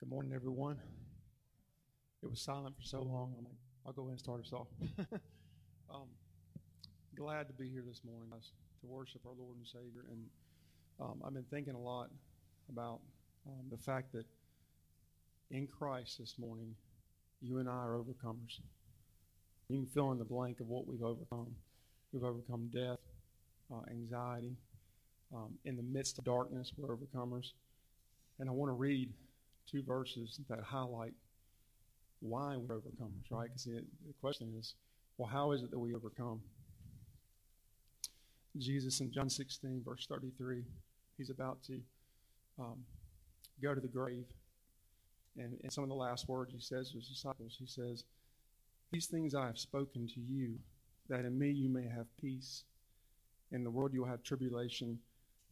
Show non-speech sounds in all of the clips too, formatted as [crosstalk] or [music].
Good morning, everyone. It was silent for so long. I'm like, I'll go ahead and start us off. [laughs] um, glad to be here this morning guys, to worship our Lord and Savior. And um, I've been thinking a lot about um, the fact that in Christ this morning, you and I are overcomers. You can fill in the blank of what we've overcome. We've overcome death, uh, anxiety. Um, in the midst of darkness, we're overcomers. And I want to read two verses that highlight why we're overcomers, right? Because the, question is, well, how is it that we overcome? Jesus in John 16, verse 33, he's about to um, go to the grave. And in some of the last words he says to his disciples, he says, These things I have spoken to you, that in me you may have peace. In the world you will have tribulation,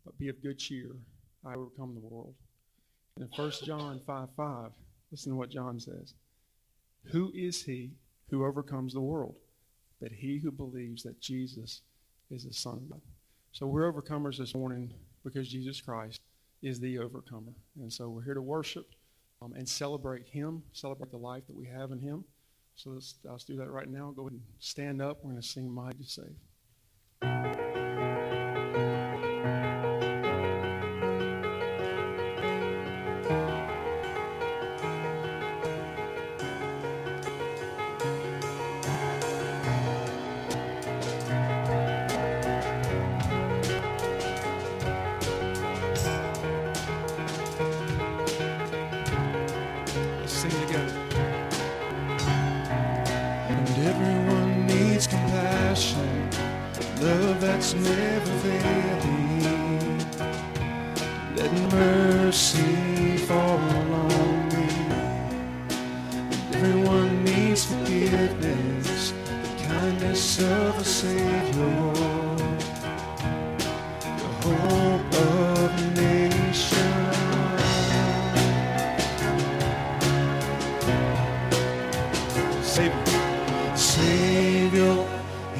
but be of good cheer. I overcome the world. In 1 John 5 5, listen to what John says. Who is he who overcomes the world? But he who believes that Jesus is the Son of God. So we're overcomers this morning because Jesus Christ is the overcomer. And so we're here to worship um, and celebrate him, celebrate the life that we have in him. So let's, let's do that right now. Go ahead and stand up. We're going to sing Mighty Save. Savior. Savior,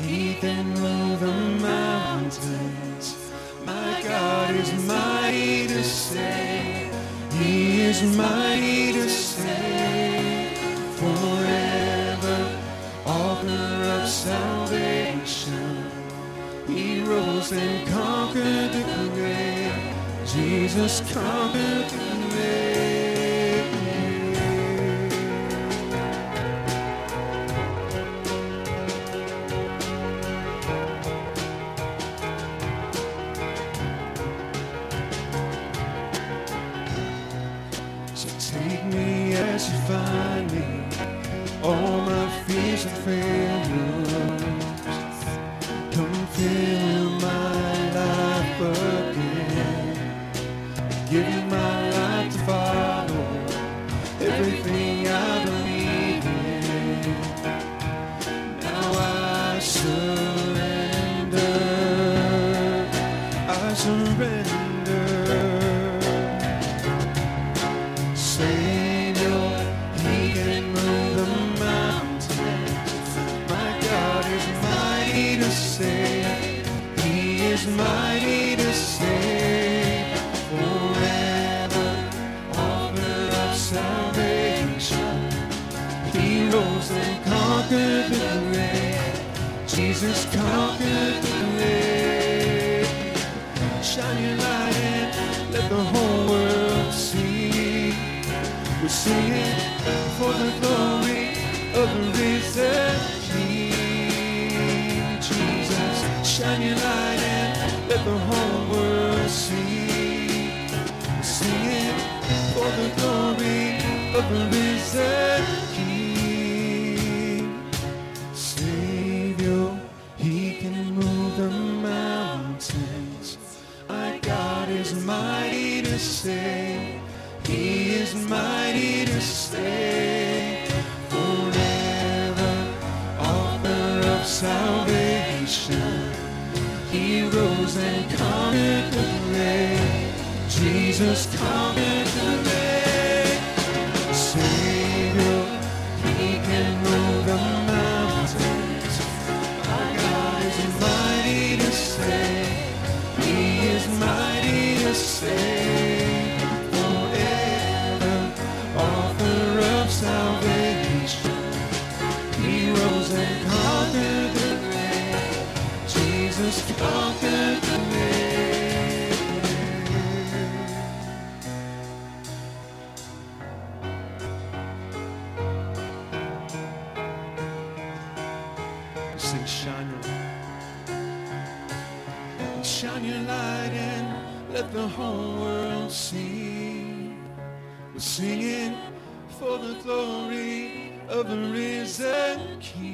He can move the mountains. My God is mighty to save. He is mighty to save forever. Author of salvation. He rose and conquered the grave. Jesus conquered salvation. He rose and conquered the grave. Jesus conquered the grave. Savior, He can move the mountains. My God is mighty to save. He is mighty to save let the whole world see. We're singing for the glory of the risen King.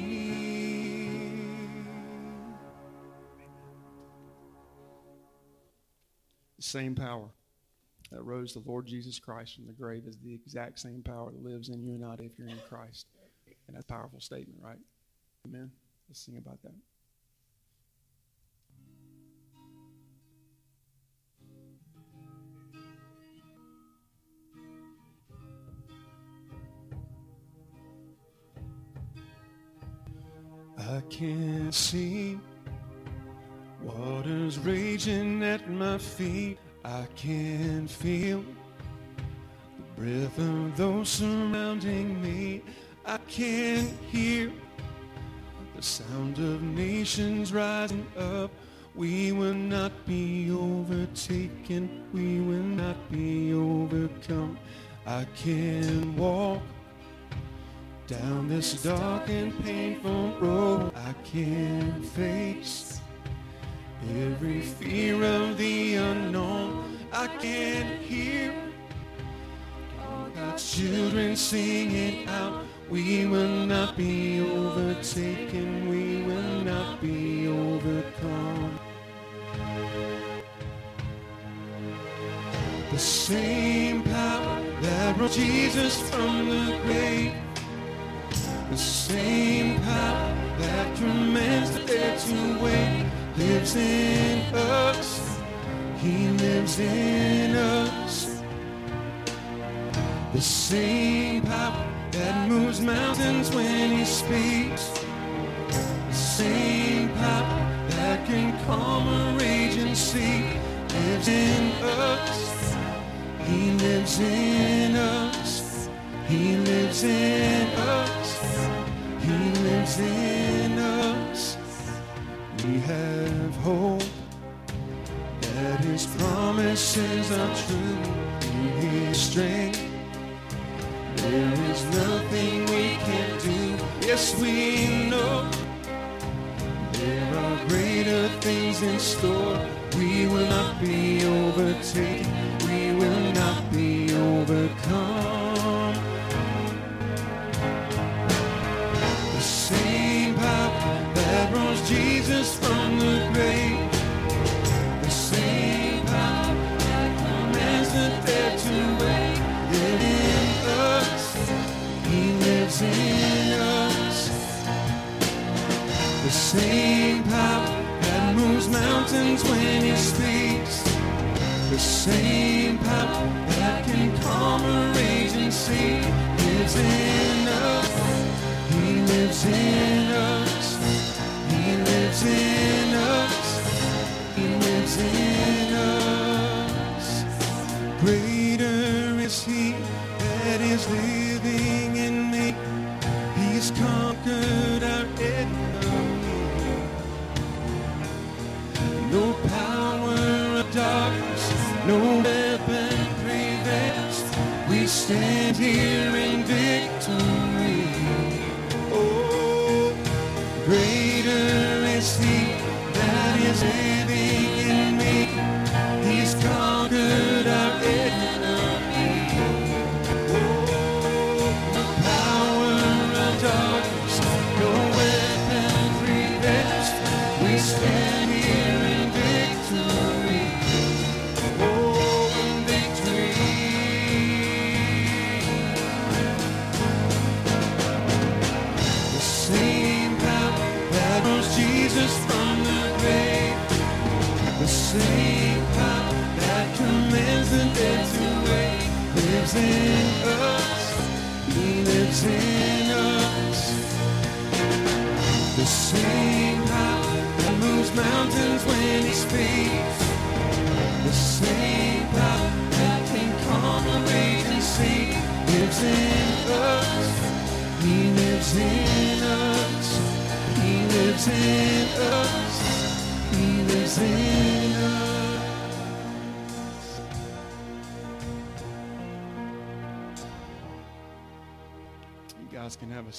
The same power that rose the Lord Jesus Christ from the grave is the exact same power that lives in you and I if you're in Christ. And that's a powerful statement, right? Amen. Let's sing about that. I can't see waters raging at my feet. I can feel the breath of those surrounding me. I can hear the sound of nations rising up. We will not be overtaken. We will not be overcome. I can walk down this dark and painful road. I can face every fear of the unknown. I can hear all God's children singing out. We will not be overtaken. We will not be overcome. The same power that brought Jesus from the grave the same power that commands the dead to wake lives in us. He lives in us. The same power that moves mountains when he speaks. The same power that can calm a raging sea lives in us. He lives in us. He lives in us. He lives in us. We have hope that His promises are true. In His strength, there is nothing we can do. Yes, we know there are greater things in store. We will not be overtaken. We will not be overcome. When he speaks. The same power that can calm a raging sea lives in us. He lives in us. He lives in us. He lives in us. Greater is He that is living in me. He's conquered stand here in victory.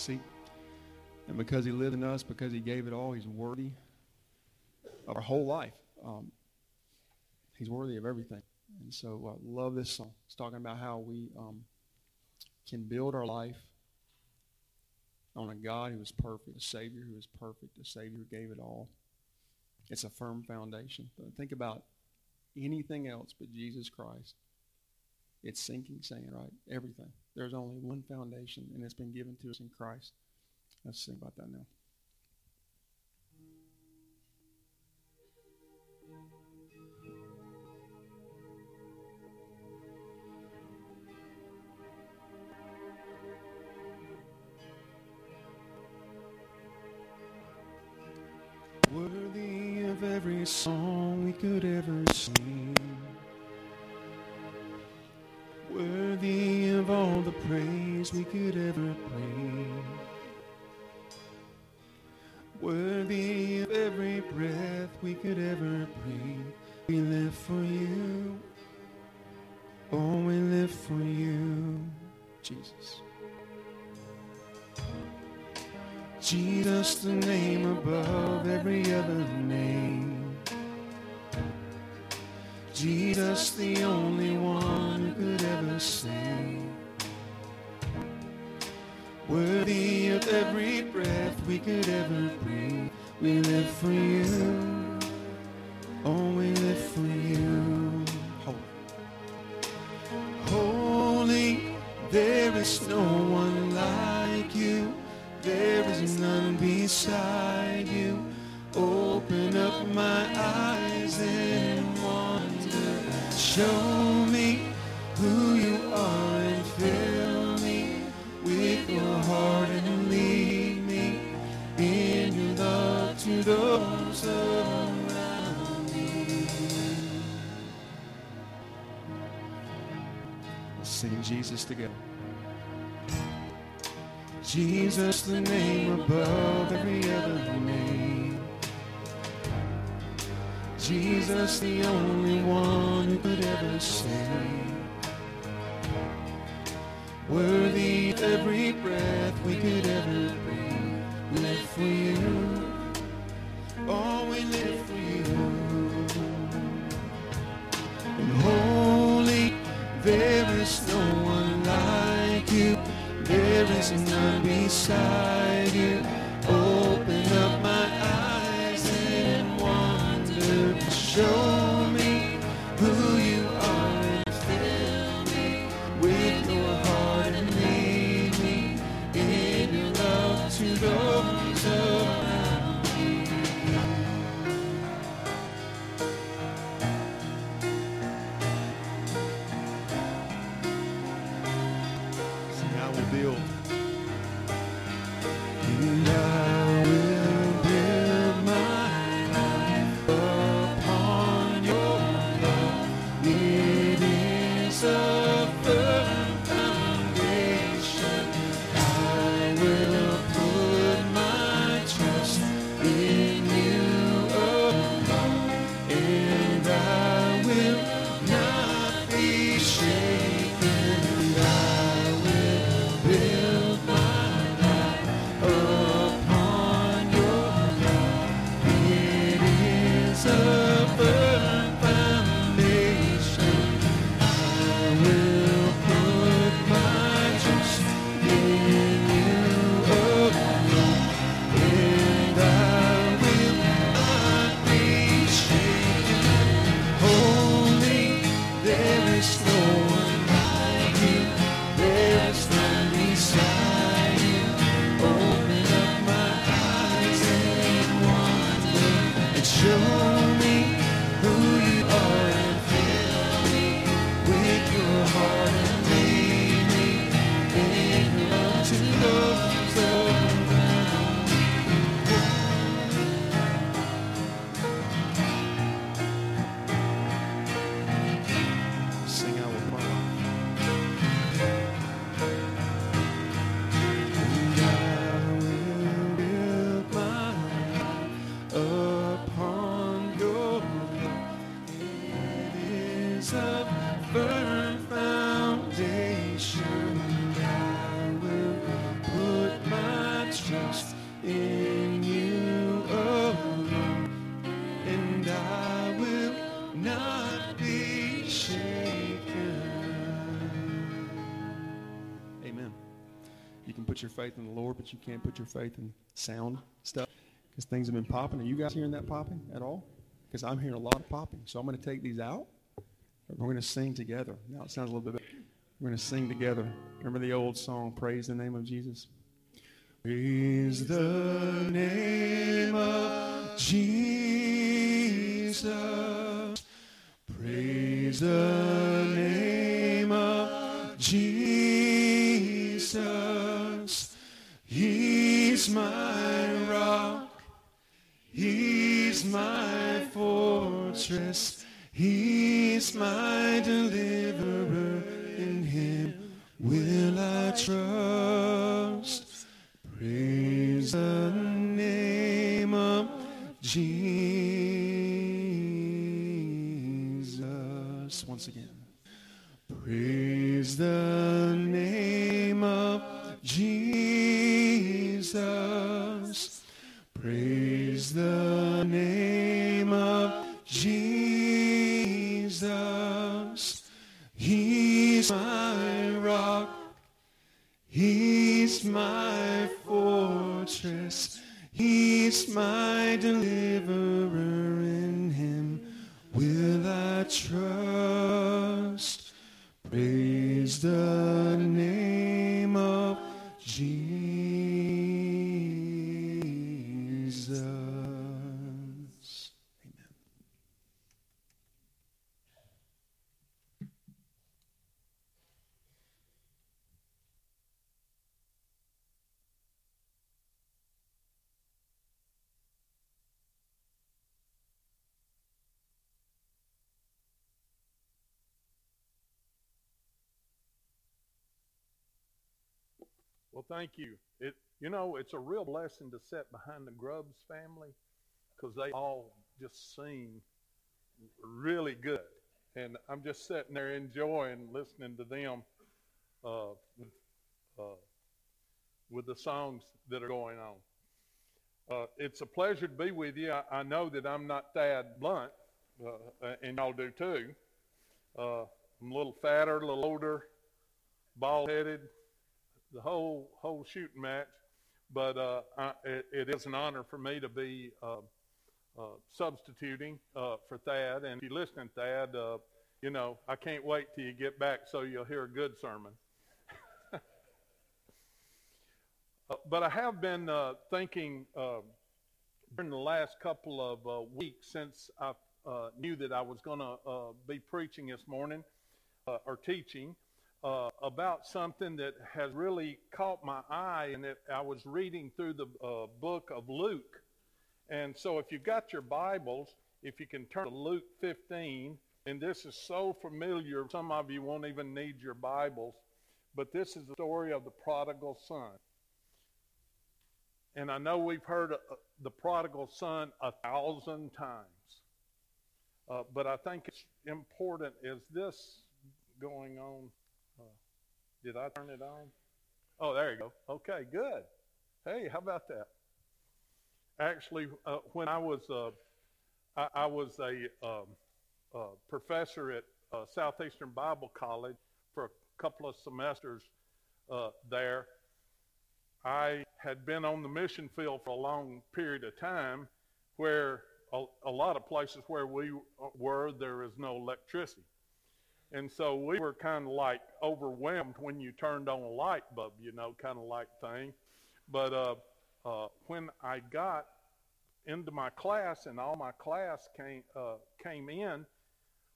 Seat. And because he lived in us, because he gave it all, he's worthy of our whole life. Um, he's worthy of everything. And so I love this song. It's talking about how we um, can build our life on a God who is perfect, a Savior who is perfect, a Savior who gave it all. It's a firm foundation. But think about anything else but Jesus Christ. It's sinking sand, right? Everything. There's only one foundation, and it's been given to us in Christ. Let's sing about that now. Worthy of every song we could ever sing. Worthy of all the praise we could ever pray. Worthy of every breath we could ever breathe. We live for you. Oh, we live for you. Jesus. Jesus, the name above every other name. Jesus, the only one save. Worthy of every breath we could ever breathe. We live for you. Together. Jesus, the name above every other name. Jesus, the only one who could ever save. Worthy every breath we could you can't put your faith in sound stuff because things have been popping. Are you guys hearing that popping at all? Because I'm hearing a lot of popping. So I'm going to take these out. We're going to sing together. Now it sounds a little bit better. We're going to sing together. Remember the old song, Praise the Name of Jesus? Praise the name of Jesus. Praise the name of Jesus. He's my rock. He's my fortress. He's my deliverer. In him will I trust. Praise the name of Jesus. Once again. Praise the name of Jesus. My fortress. He's my deliverer. In him will I trust. Praise the thank you. It, you know, it's a real blessing to sit behind the Grubbs family because they all just sing really good. And I'm just sitting there enjoying listening to them uh, with, uh, with the songs that are going on. Uh, it's a pleasure to be with you. I, I know that I'm not Thad Blunt, uh, and y'all do too. Uh, I'm a little fatter, a little older, bald headed, the whole whole shooting match. But uh, I, it, it is an honor for me to be uh, uh, substituting uh, for Thad. And if you're listening, Thad, uh, you know I can't wait till you get back so you'll hear a good sermon. [laughs] Uh, but I have been thinking during the last couple of weeks since I knew that I was going to be preaching this morning or teaching about something that has really caught my eye, and that I was reading through the book of Luke. And so, if you've got your Bibles, if you can turn to Luke 15, and this is so familiar, some of you won't even need your Bibles, but this is the story of the prodigal son. And I know we've heard uh, the prodigal son a thousand times. Uh, but I think it's important. Is this going on? Uh, did I turn it on? Oh, there you go. Okay, good. Hey, how about that? Actually, uh, when I was uh, I, I, was a um, uh, professor at Southeastern Bible College for a couple of semesters there, I had been on the mission field for a long period of time where a, a, lot of places where we were, there is no electricity. And so we were kind of like overwhelmed when you turned on a light bulb, you know, kind of like thing. But uh, uh, when I got into my class and all my class came, uh, came in,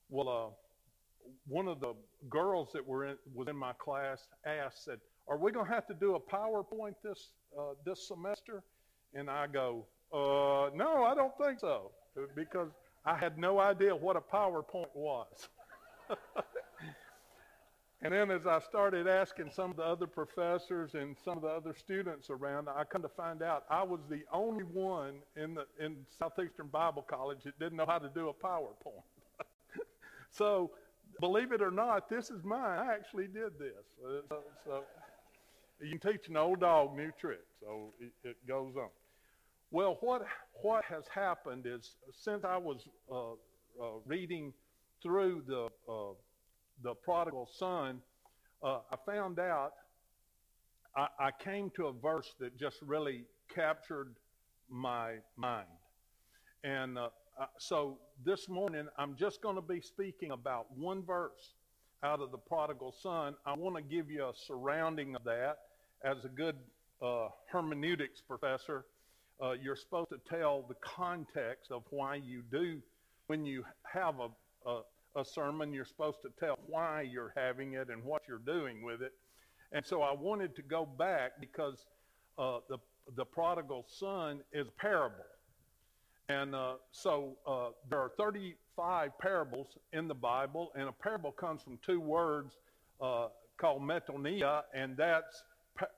well, uh, one of the girls that were in, was in my class asked, said, are we going to have to do a PowerPoint this, uh, this semester? And I go, uh, no, I don't think so, because I had no idea what a PowerPoint was. [laughs] and then as I started asking some of the other professors and some of the other students around, I come to find out I was the only one in, the, in Southeastern Bible College that didn't know how to do a PowerPoint. [laughs] so believe it or not, this is mine. I actually did this. Uh, so, so you can teach an old dog new tricks. So it, it, goes on. Well, what what has happened is since I was uh, uh, reading through the uh, the prodigal son, uh, I found out I, I came to a verse that just really captured my mind, and uh, so this morning I'm just going to be speaking about one verse out of the prodigal son. I want to give you a surrounding of that as a good uh, hermeneutics professor. Uh, you're supposed to tell the context of why you do when you have a, a, a sermon. You're supposed to tell why you're having it and what you're doing with it. And so I wanted to go back because uh, the the prodigal son is a parable. And uh, so uh, there are 35 parables in the Bible, and a parable comes from two words uh, called metonia, and that's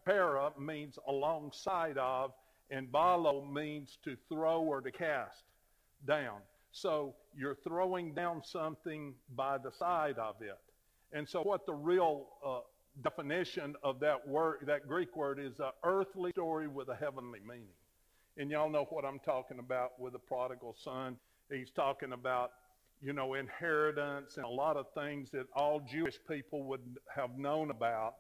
para means alongside of, and balo means to throw or to cast down. So you're throwing down something by the side of it. And so what the real uh, definition of that word, that Greek word, is an earthly story with a heavenly meaning. And y'all know what I'm talking about with the prodigal son. He's talking about, you know, inheritance and a lot of things that all Jewish people would have known about.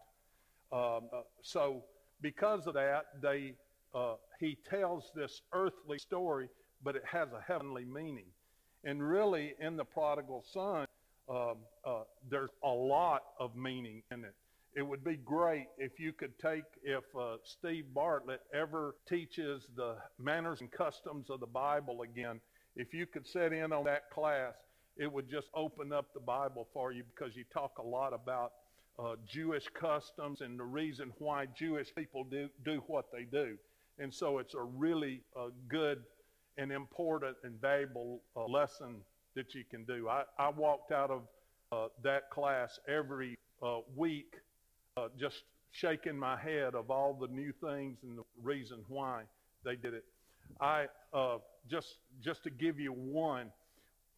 Um, uh, so because of that, they uh, he tells this earthly story, but it has a heavenly meaning. And really, in the prodigal son, um, uh, there's a lot of meaning in it. It would be great if you could take, if uh, Steve Bartlett ever teaches the manners and customs of the Bible again, if you could set in on that class, it would just open up the Bible for you because you talk a lot about uh, Jewish customs and the reason why Jewish people do, do what they do. And so it's a really uh, good and important and valuable uh, lesson that you can do. I, I walked out of uh, that class every uh, week uh, just shaking my head of all the new things and the reason why they did it. I uh, just just to give you one,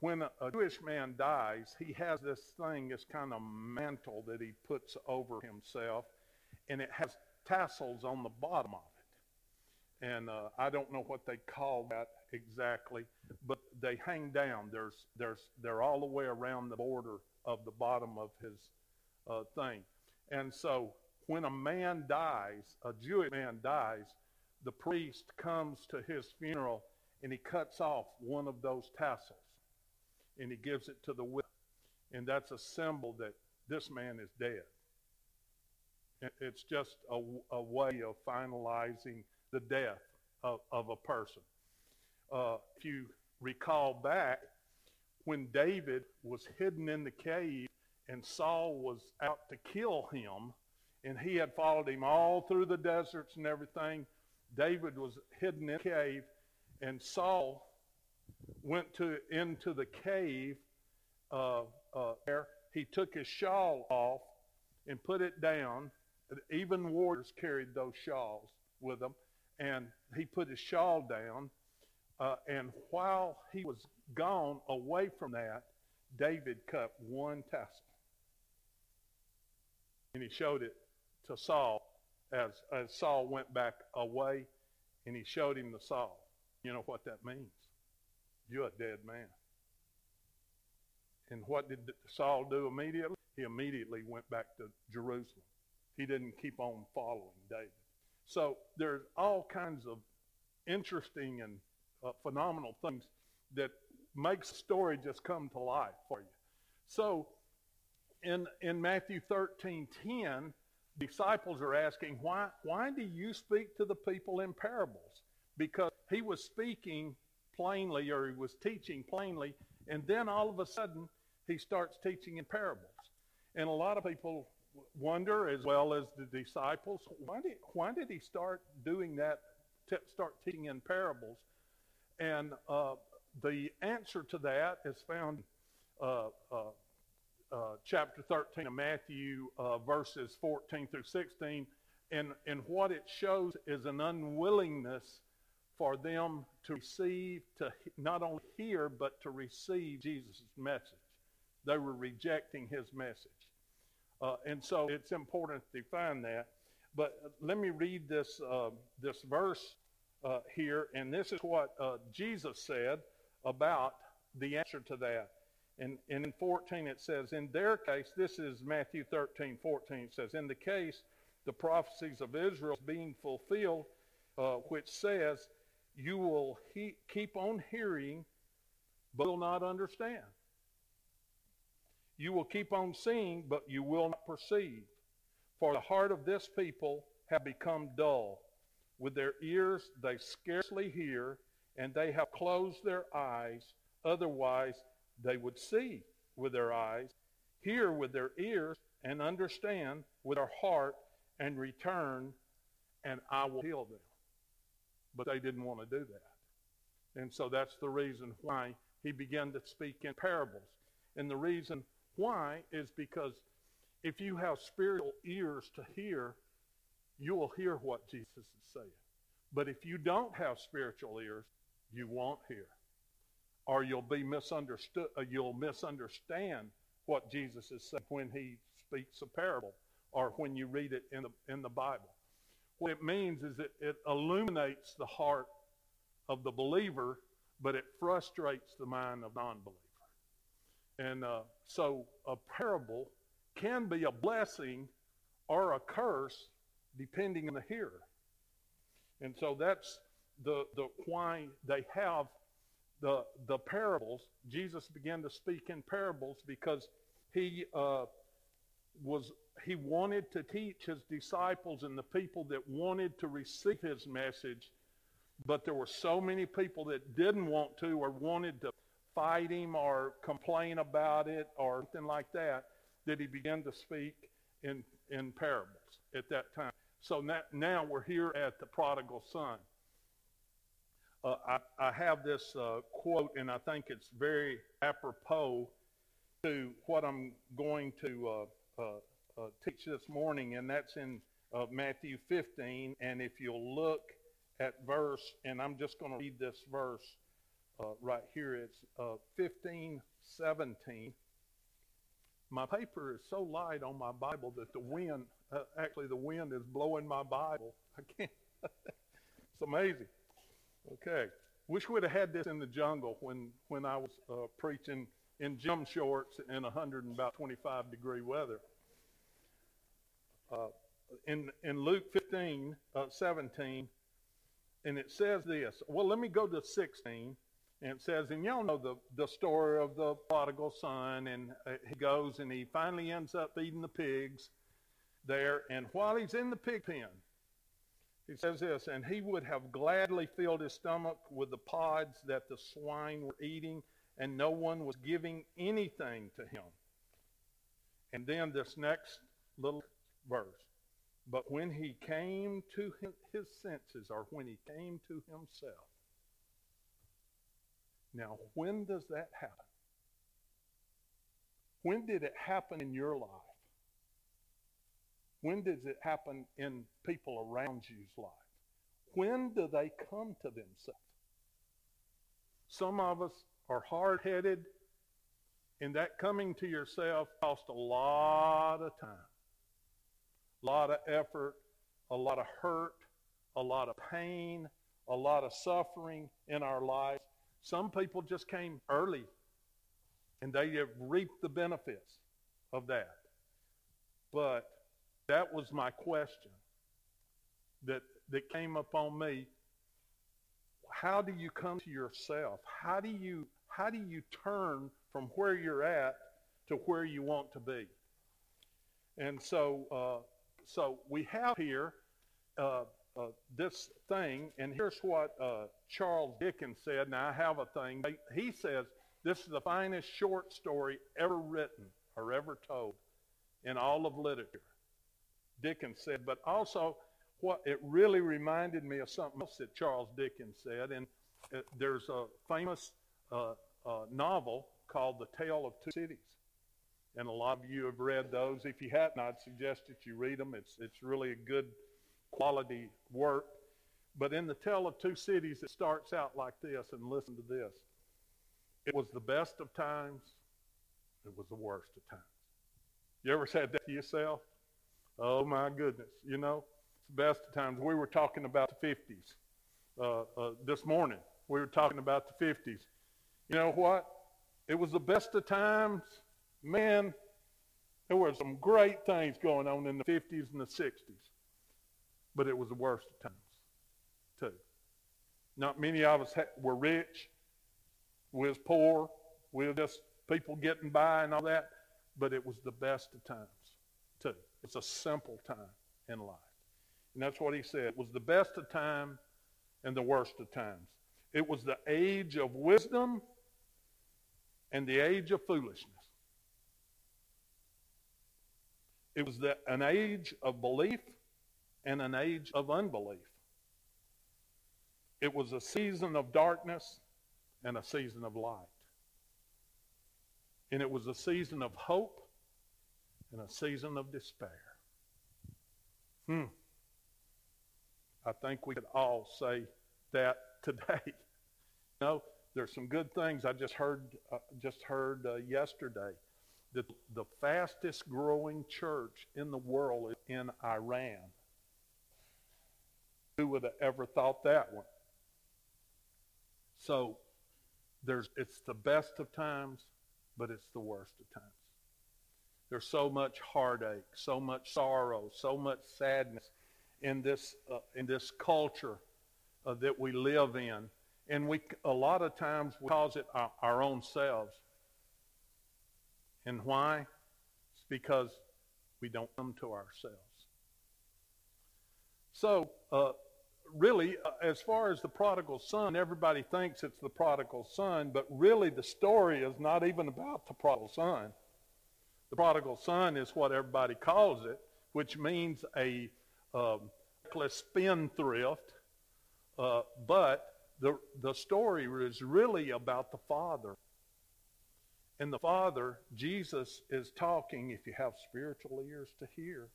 when a, Jewish man dies, he has this thing, this kind of mantle that he puts over himself, and it has tassels on the bottom of it. And uh, I don't know what they call that exactly, but they hang down. There's there's they're all the way around the border of the bottom of his uh, thing. And so when a man dies, a Jewish man dies, the priest comes to his funeral and he cuts off one of those tassels and he gives it to the widow. And that's a symbol that this man is dead. It's just a, a way of finalizing the death of, of a person. Uh, if you recall back, when David was hidden in the cave and Saul was out to kill him, and he had followed him all through the deserts and everything. David was hidden in the cave, and Saul went to into the cave. Uh, uh, there, he took his shawl off and put it down. Even warriors carried those shawls with them, and he put his shawl down. Uh, and while he was gone away from that, David cut one tassel and he showed it to Saul as, as Saul went back away, and he showed him the Saul. You know what that means? You're a dead man. And what did Saul do immediately? He immediately went back to Jerusalem. He didn't keep on following David. So there's all kinds of interesting and uh, phenomenal things that makes the story just come to life for you. So in, in Matthew 13 10, disciples are asking, why, why do you speak to the people in parables? Because he was speaking plainly or he was teaching plainly, and then all of a sudden he starts teaching in parables. And a lot of people wonder, as well as the disciples, why did, why did he start doing that, start teaching in parables? And uh, the answer to that is found uh, uh, uh, chapter 13 of Matthew, uh, verses 14 through 16. And, and what it shows is an unwillingness for them to receive, to not only hear, but to receive Jesus' message. They were rejecting his message. Uh, and so it's important to define that. But let me read this, uh, this verse uh, here, and this is what uh, Jesus said about the answer to that. And, and in 14 it says, in their case, this is Matthew 13, 14, it says, in the case, the prophecies of Israel being fulfilled, uh, which says, you will he- keep on hearing, but will not understand. You will keep on seeing, but you will not perceive. For the heart of this people have become dull. With their ears they scarcely hear, and they have closed their eyes. Otherwise, they would see with their eyes, hear with their ears, and understand with their heart, and return, and I will heal them. But they didn't want to do that. And so that's the reason why he began to speak in parables. And the reason why is because if you have spiritual ears to hear, you will hear what Jesus is saying. But if you don't have spiritual ears, you won't hear. Or you'll be misunderstood, uh, you'll misunderstand what Jesus is saying when he speaks a parable or when you read it in the, in the Bible. What it means is that it illuminates the heart of the believer, but it frustrates the mind of non-believer. And uh, so a parable can be a blessing or a curse depending on the hearer. And so that's the, the why they have the, the parables. Jesus began to speak in parables because he uh, was he wanted to teach his disciples and the people that wanted to receive his message, but there were so many people that didn't want to or wanted to fight him or complain about it or something like that, did he begin to speak in, in parables at that time. So now, we're here at the prodigal son. Uh, I, I, have this uh, quote, and I think it's very apropos to what I'm going to uh, uh, uh teach this morning, and that's in uh, Matthew 15. And if you'll look at verse, and I'm just going to read this verse right here, it's 15, 17. My paper is so light on my Bible that the wind, actually, the wind is blowing my Bible. [laughs] I can't. [laughs] it's amazing. Okay. Wish we'd have had this in the jungle when, when I was uh, preaching in gym shorts in 100 and about 25 degree weather. Uh, in, in Luke 15, uh, 17, and it says this. Well, let me go to 16. And it says, and y'all know the, the story of the prodigal son, and uh, he goes and he finally ends up eating the pigs there. And while he's in the pig pen, he says this, and he would have gladly filled his stomach with the pods that the swine were eating, and no one was giving anything to him. And then this next little verse. But when he came to his senses, or when he came to himself. Now, when does that happen? When did it happen in your life? When does it happen in people around you's life? When do they come to themselves? Some of us are hard headed, and that coming to yourself costs a lot of time, a lot of effort, a lot of hurt, a lot of pain, a lot of suffering in our lives. Some people just came early and they have reaped the benefits of that. But that was my question that, that came upon me. How do you come to yourself? How do you, how do you turn from where you're at to where you want to be? And so, uh, so we have here uh, uh, this thing, and here's what uh, Charles Dickens said. Now, I have a thing. He says, This is the finest short story ever written or ever told in all of literature. Dickens said, but also what it really reminded me of something else that Charles Dickens said. And uh, there's a famous uh, uh, novel called The Tale of Two Cities. And a lot of you have read those. If you haven't, I'd suggest that you read them. It's, it's really a good quality work. But in The Tale of Two Cities, it starts out like this, and listen to this. It was the best of times, it was the worst of times. You ever said that to yourself? Oh my goodness, you know, it's the best of times. We were talking about the 50s uh, uh, this morning. We were talking about the 50s. You know what? It was the best of times. Man, there were some great things going on in the 50s and the 60s. But it was the worst of times, too. Not many of us were rich. We was poor. We were just people getting by and all that. But it was the best of times, too. It's a simple time in life. And that's what he said. It was the best of time and the worst of times. It was the age of wisdom and the age of foolishness. It was the, an age of belief and an age of unbelief. It was a season of darkness and a season of light. And it was a season of hope and a season of despair. Hmm. I think we could all say that today. [laughs] you know, there's some good things I just heard uh, just heard uh, yesterday that the fastest growing church in the world is in Iran. Who would have ever thought that one? So there's it's the best of times, but it's the worst of times. There's so much heartache, so much sorrow, so much sadness in this uh, in this culture uh, that we live in, and we a lot of times we cause it our, our own selves. And why? It's because we don't come to ourselves. So, uh, really, uh, as far as the prodigal son, everybody thinks it's the prodigal son, but really the story is not even about the prodigal son. The prodigal son is what everybody calls it, which means a um, reckless spendthrift. Uh, but the, the story is really about the father. And the father, Jesus, is talking, if you have spiritual ears to hear,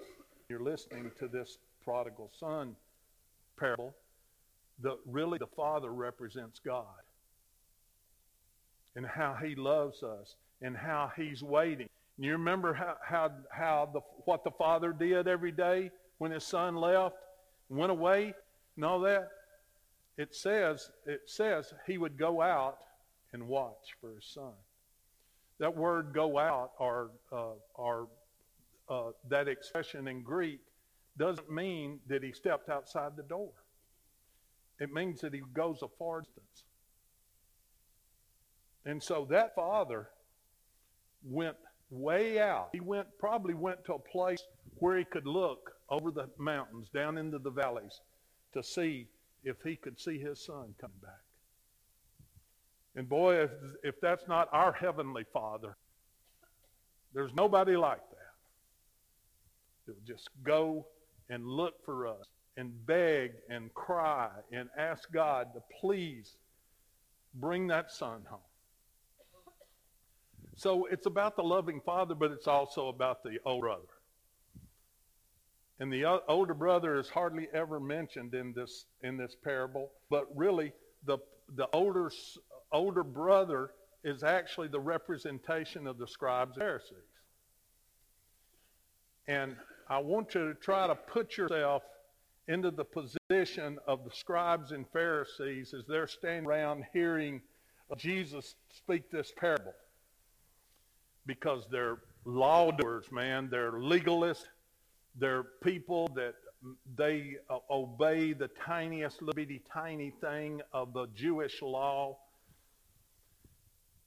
you're listening to this prodigal son parable, the, really the father represents God and how he loves us and how he's waiting. And You remember how, how, how the, what the father did every day when his son left? went away and all that, it says, it says he would go out and watch for his son. That word go out or, uh, or uh, that expression in Greek doesn't mean that he stepped outside the door. It means that he goes a far distance. And so that father went way out. He went probably went to a place where he could look over the mountains, down into the valleys, to see if he could see his son coming back. And boy, if, if that's not our Heavenly Father, there's nobody like that. He'll just go and look for us and beg and cry and ask God to please bring that son home. So it's about the loving father, but it's also about the old brother. And the older brother is hardly ever mentioned in this in this parable, but really the the older older brother is actually the representation of the scribes and Pharisees. And I want you to try to put yourself into the position of the scribes and Pharisees as they're standing around hearing Jesus speak this parable. Because they're lawdoers, man. They're legalists. They're people that they uh, obey the tiniest, little bitty, tiny thing of the Jewish law.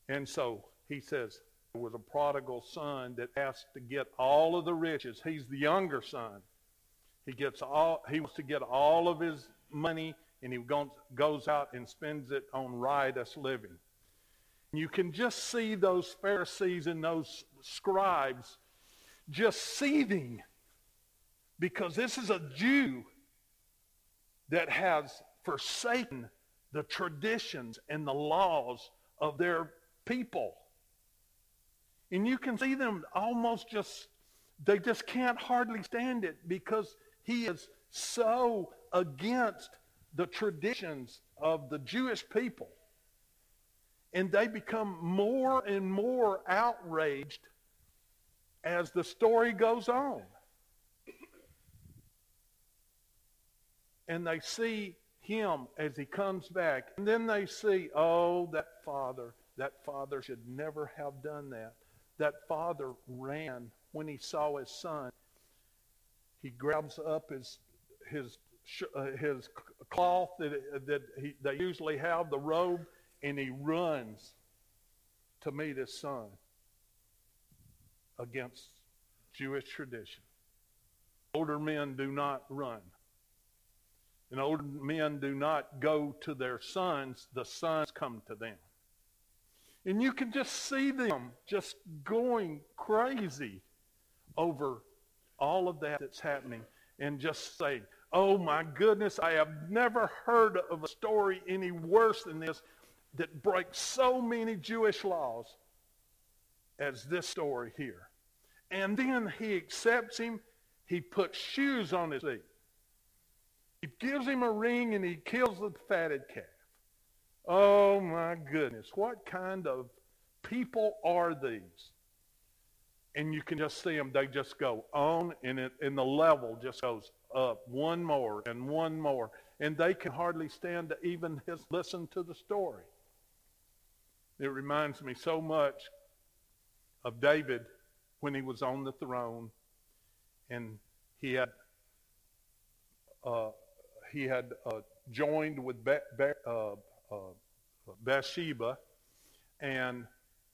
And so he says, was a prodigal son that asked to get all of the riches. He's the younger son. He gets all he wants to get all of his money and he goes out and spends it on riotous living. You can just see those Pharisees and those scribes just seething because this is a Jew that has forsaken the traditions and the laws of their people. And you can see them almost just, they just can't hardly stand it because he is so against the traditions of the Jewish people. And they become more and more outraged as the story goes on. And they see him as he comes back. And then they see, oh, that father, that father should never have done that. That father ran when he saw his son. He grabs up his, his, uh, his cloth that, that he, they usually have, the robe, and he runs to meet his son against Jewish tradition. Older men do not run. And older men do not go to their sons, the sons come to them. And you can just see them just going crazy over all of that that's happening and just say, oh my goodness, I have never heard of a story any worse than this that breaks so many Jewish laws as this story here. And then he accepts him. He puts shoes on his feet. He gives him a ring and he kills the fatted calf. Oh my goodness. What kind of people are these? And you can just see them. They just go on and, it, and the level just goes up one more and one more. And they can hardly stand to even listen to the story. It reminds me so much of David when he was on the throne and he had uh, he had uh, joined with Be- Be- uh Bathsheba, and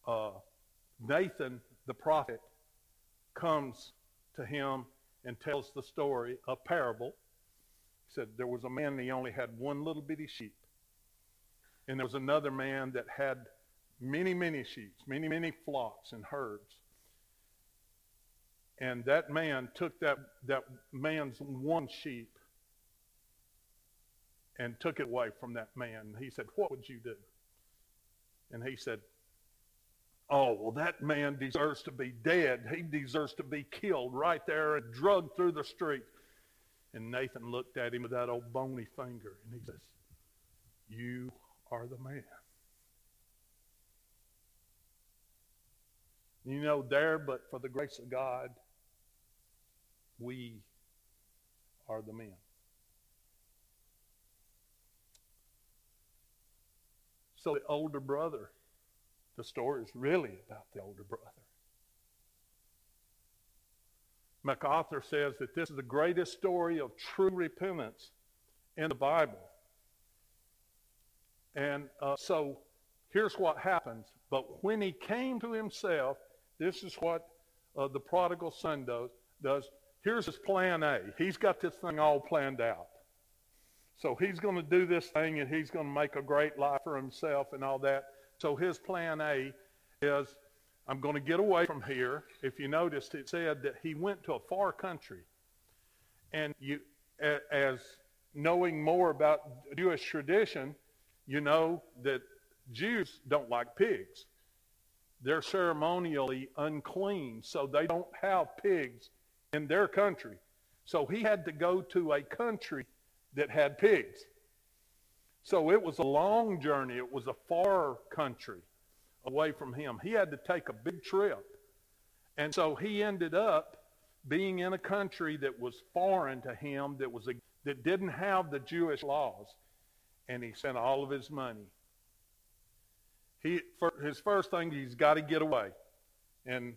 uh, Nathan, the prophet, comes to him and tells the story, a parable. He said there was a man and he only had one little bitty sheep. And there was another man that had many, many sheep, many, many flocks and herds. And that man took that, that man's one sheep and took it away from that man. He said, What would you do? And he said, Oh, well, that man deserves to be dead. He deserves to be killed right there and drugged through the street. And Nathan looked at him with that old bony finger and he says, You are the man. You know, there, but for the grace of God, we are the men. So the older brother, the story is really about the older brother. MacArthur says that this is the greatest story of true repentance in the Bible. And uh, so here's what happens. But when he came to himself, this is what uh, the prodigal son does, does. Here's his plan A. He's got this thing all planned out. So he's going to do this thing and he's going to make a great life for himself and all that. So his plan A is I'm going to get away from here. If you noticed, it said that he went to a far country. And you, as knowing more about Jewish tradition, you know that Jews don't like pigs. They're ceremonially unclean, so they don't have pigs in their country. So he had to go to a country that had pigs. So it was a long journey. It was a far country away from him. He had to take a big trip. And so he ended up being in a country that was foreign to him, that, was a, that didn't have the Jewish laws. And he sent all of his money. He, his first thing, he's got to get away. And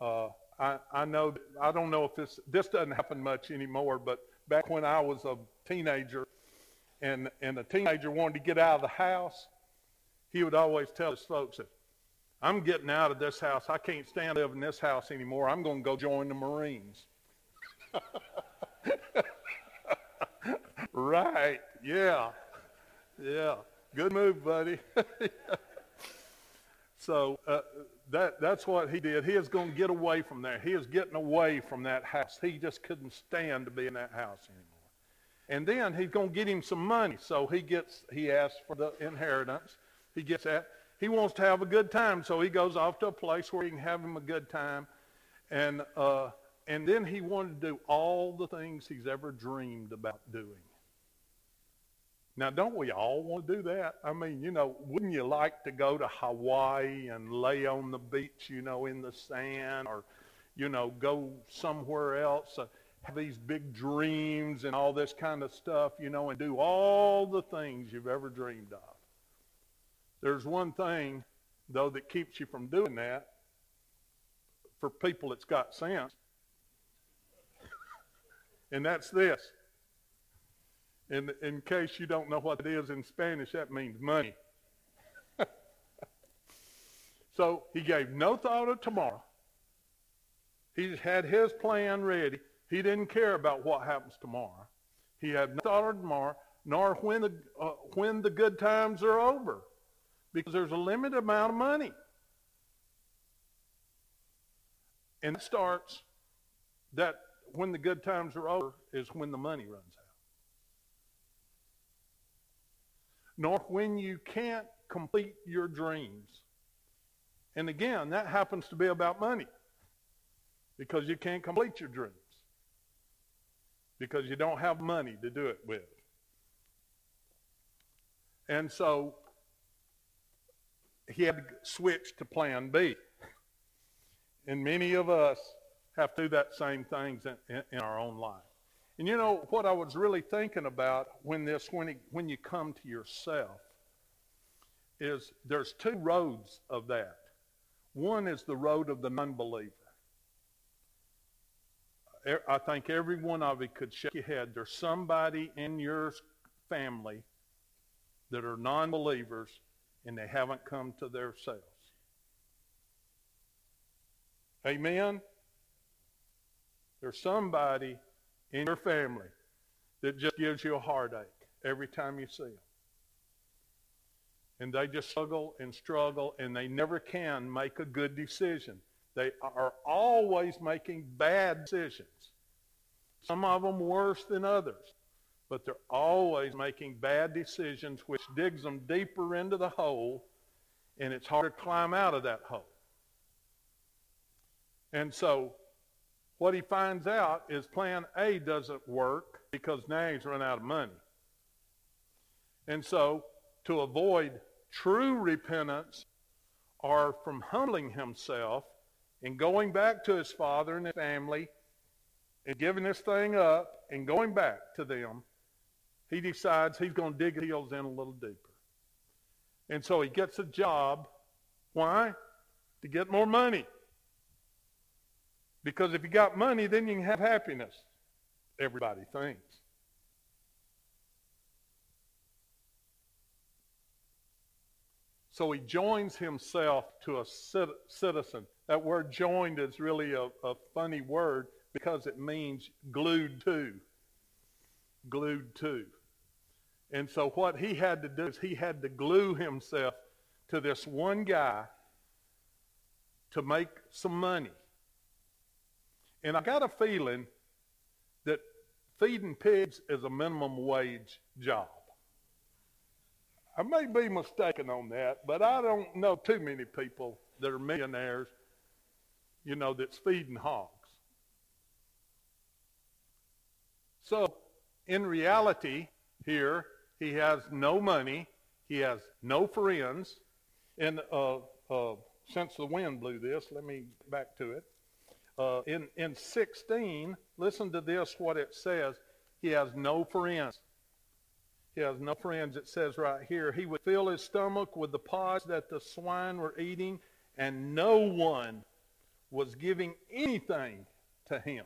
uh, I, I know, I don't know if this, this doesn't happen much anymore, but back when I was a teenager and, and a teenager wanted to get out of the house, he would always tell his folks that, I'm getting out of this house. I can't stand living in this house anymore. I'm going to go join the Marines. [laughs] right. Yeah. Yeah. Good move, buddy. [laughs] so uh, that, that's what he did. He is going to get away from there. He is getting away from that house. He just couldn't stand to be in that house anymore. And then he's going to get him some money. So he gets, he asks for the inheritance. He gets that. He wants to have a good time. So he goes off to a place where he can have him a good time. And, uh, and then he wanted to do all the things he's ever dreamed about doing. Now, don't we all want to do that? I mean, you know, wouldn't you like to go to Hawaii and lay on the beach, you know, in the sand or, you know, go somewhere else, uh, have these big dreams and all this kind of stuff, you know, and do all the things you've ever dreamed of? There's one thing, though, that keeps you from doing that for people that's got sense, [laughs] and that's this. In, in case you don't know what it is in Spanish, that means money. [laughs] so he gave no thought of tomorrow. He had his plan ready. He didn't care about what happens tomorrow. He had no thought of tomorrow, nor when the, uh, when the good times are over, because there's a limited amount of money. And it starts that when the good times are over is when the money runs out. nor when you can't complete your dreams. And again, that happens to be about money because you can't complete your dreams because you don't have money to do it with. And so he had to switch to plan B. And many of us have to do that same things in, in, our own life. And you know what I was really thinking about when this when it, when you come to yourself is there's two roads of that. One is the road of the non-believer. I think every one of you could shake your head. There's somebody in your family that are non-believers and they haven't come to their themselves. Amen? There's somebody in your family that just gives you a heartache every time you see them. And they just struggle and struggle, and they never can make a good decision. They are always making bad decisions. Some of them worse than others. But they're always making bad decisions, which digs them deeper into the hole, and it's hard to climb out of that hole. And so what he finds out is plan A doesn't work because now he's run out of money. And so, to avoid true repentance or from humbling himself and going back to his father and his family and giving this thing up and going back to them, he decides he's going to dig his heels in a little deeper. And so he gets a job. Why? To get more money. Because if you got money, then you can have happiness. Everybody thinks. So he joins himself to a citizen. That word joined is really a, a funny word because it means glued to. Glued to. And so what he had to do is he had to glue himself to this one guy to make some money. And I got a feeling that feeding pigs is a minimum wage job. I may be mistaken on that, but I don't know too many people that are millionaires, you know, that's feeding hogs. So, in reality, here, he has no money, he has no friends, and uh, uh, since the wind blew this, let me get back to it. Uh, in, in 16, listen to this, what it says. He has no friends. He has no friends. It says right here, he would fill his stomach with the pods that the swine were eating, and no one was giving anything to him.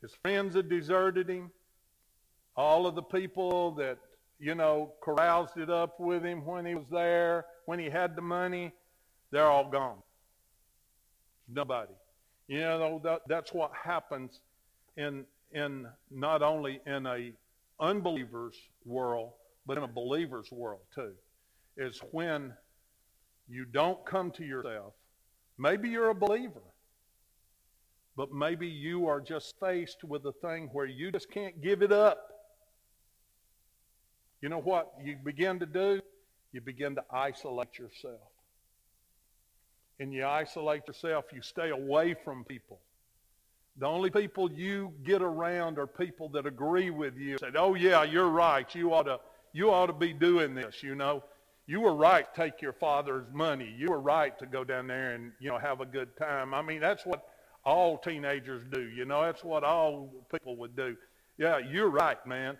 His friends had deserted him. All of the people that, you know, caroused it up with him when he was there, when he had the money, they're all gone. Nobody. You know, that, that's what happens in, in not only in a unbeliever's world, but in a believer's world too, is when you don't come to yourself. Maybe you're a believer, but maybe you are just faced with a thing where you just can't give it up. You know what you begin to do? You begin to isolate yourself and you isolate yourself, you stay away from people The only people you get around are people that agree with you. Said, "Oh yeah, you're right. You ought to you ought to be doing this, you know. You were right take your father's money. You were right to go down there and, you know, have a good time." I mean, that's what all teenagers do, you know. That's what all people would do. Yeah, you're right, man.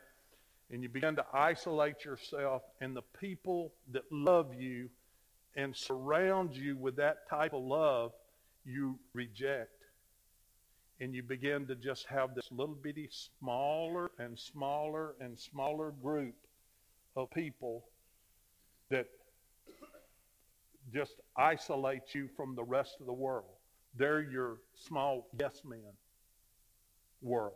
And you begin to isolate yourself and the people that love you and surround you with that type of love, you reject and you begin to just have this little bitty smaller and smaller and smaller group of people that just isolate you from the rest of the world. They're your small yes men world.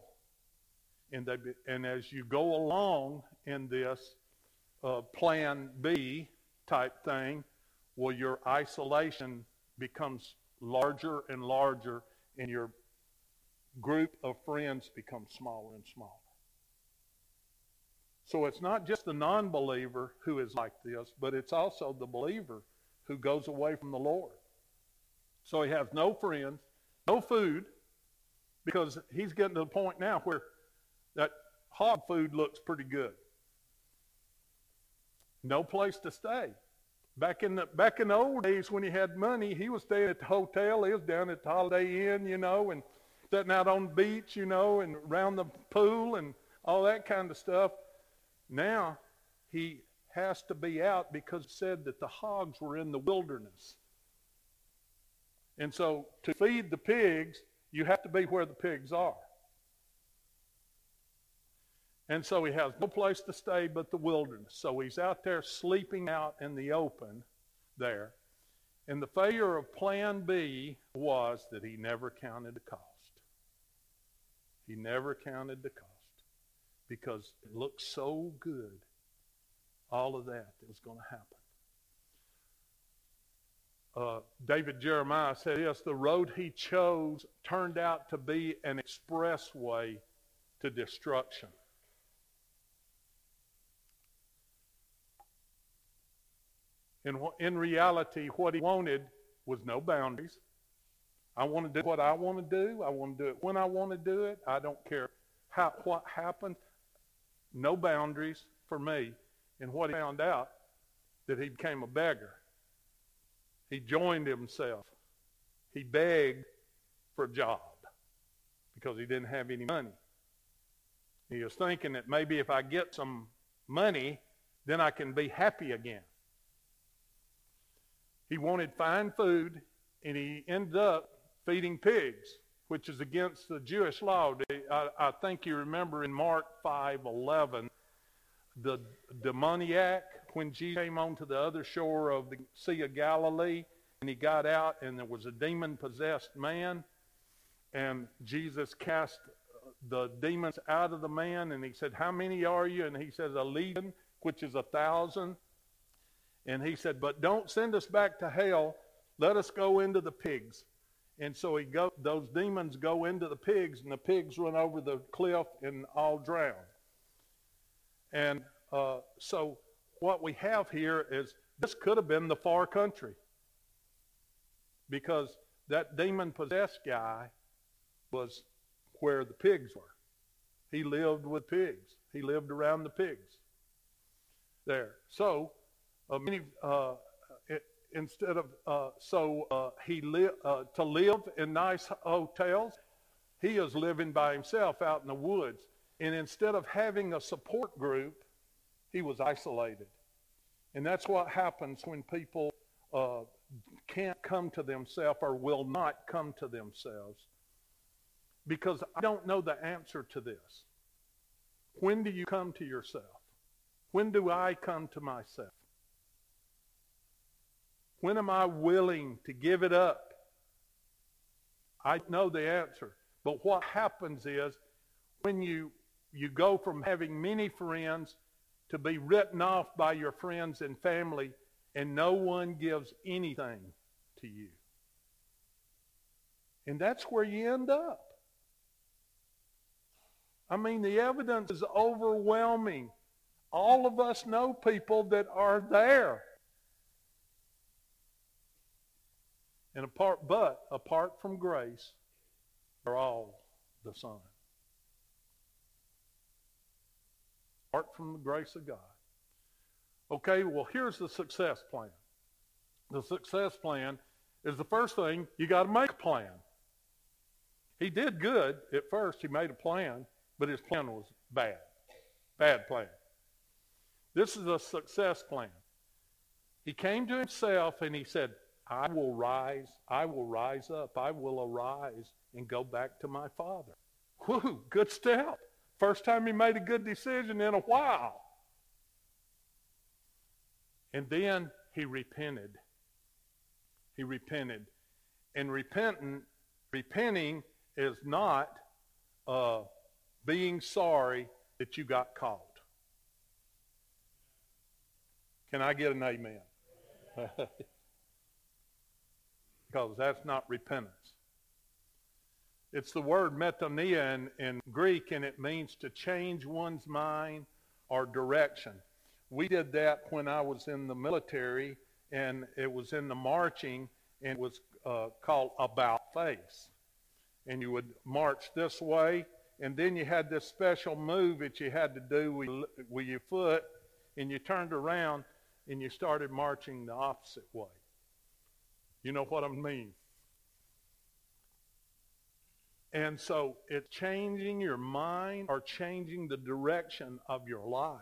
And, they, and as you go along in this uh, plan B type thing, well, your isolation becomes larger and larger, and your group of friends becomes smaller and smaller. So it's not just the non believer who is like this, but it's also the believer who goes away from the Lord. So he has no friends, no food, because he's getting to the point now where that hog food looks pretty good. No place to stay. Back in the back in the old days when he had money, he was staying at the hotel. He was down at the Holiday Inn, you know, and sitting out on the beach, you know, and around the pool and all that kind of stuff. Now he has to be out because said that the hogs were in the wilderness. And so to feed the pigs, you have to be where the pigs are. And so he has no place to stay but the wilderness. So he's out there sleeping out in the open there. And the failure of plan B was that he never counted the cost. He never counted the cost because it looked so good, all of that was going to happen. Uh, David Jeremiah said yes, the road he chose turned out to be an expressway to destruction. In, in reality, what he wanted was no boundaries. I want to do what I want to do. I want to do it when I want to do it. I don't care how, what happens. No boundaries for me. And what he found out, that he became a beggar. He joined himself. He begged for a job because he didn't have any money. He was thinking that maybe if I get some money, then I can be happy again. He wanted fine food, and he ended up feeding pigs, which is against the Jewish law. I, think you remember in Mark 5:11, the demoniac when Jesus came onto the other shore of the Sea of Galilee, and he got out, and there was a demon-possessed man, and Jesus cast uh, the demons out of the man, and he said, "How many are you?" And he says, "A legion, which is a thousand. And he said, "But don't send us back to hell. Let us go into the pigs." And so he go, those demons go into the pigs, and the pigs run over the cliff and all drown. And uh, so what we have here is this could have been the far country because that demon possessed guy was where the pigs were. He lived with pigs. He lived around the pigs there. So uh, many uh, instead of uh, so uh, he li- uh, to live in nice hotels, he is living by himself out in the woods. And instead of having a support group, he was isolated. And that's what happens when people uh, can't come to themselves or will not come to themselves. Because I don't know the answer to this. When do you come to yourself? When do I come to myself? When am I willing to give it up? I know the answer. But what happens is when you, you go from having many friends to be written off by your friends and family, and no one gives anything to you. And that's where you end up. I mean, the evidence is overwhelming. All of us know people that are there. And apart, but apart from grace, are all the Son. Apart from the grace of God. Okay, well, here's the success plan. The success plan is the first thing you got to make a plan. He did good at first. He made a plan, but his plan was bad. Bad plan. This is a success plan. He came to himself and he said, I will rise, I will rise up, I will arise and go back to my father. Whew, good step. First time he made a good decision in a while. And then he repented. He repented. And repenting, repenting is not uh, being sorry that you got caught. Can I get an amen? [laughs] because that's not repentance. It's the word metanoia in, in Greek, and it means to change one's mind or direction. We did that when I was in the military, and it was in the marching, and it was uh, called about face. And you would march this way, and then you had this special move that you had to do with, with your foot, and you turned around and you started marching the opposite way. You know what I mean? And so it's changing your mind or changing the direction of your life.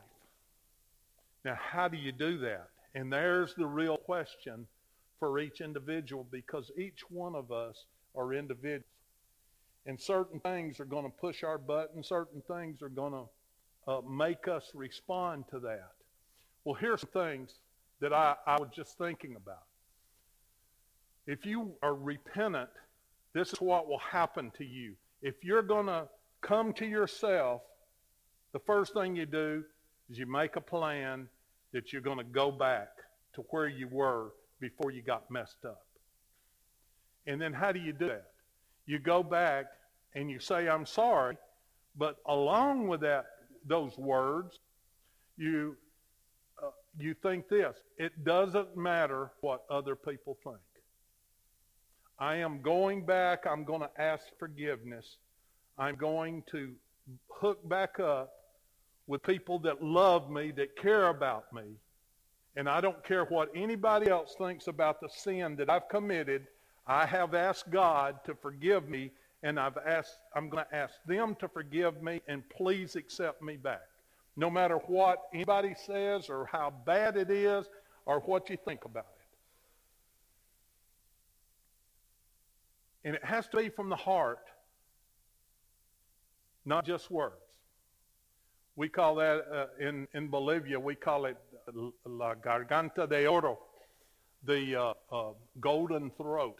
Now, how do you do that? And there's the real question for each individual because each one of us are individuals. And certain things are going to push our button, certain things are going to uh, make us respond to that. Well, here's some things that I, I was just thinking about. If you are repentant, this is what will happen to you. If you're going to come to yourself, the first thing you do is you make a plan that you're going to go back to where you were before you got messed up. And then how do you do that? You go back and you say, I'm sorry, but along with that, those words, you, uh, you think this. It doesn't matter what other people think. I am going back. I'm going to ask forgiveness. I'm going to hook back up with people that love me, that care about me. And I don't care what anybody else thinks about the sin that I've committed. I have asked God to forgive me, and I've asked, I'm going to ask them to forgive me, and please accept me back. No matter what anybody says or how bad it is or what you think about it. And it has to be from the heart, not just words. We call that uh, in, in Bolivia, we call it la garganta de oro, the uh, uh, golden throat.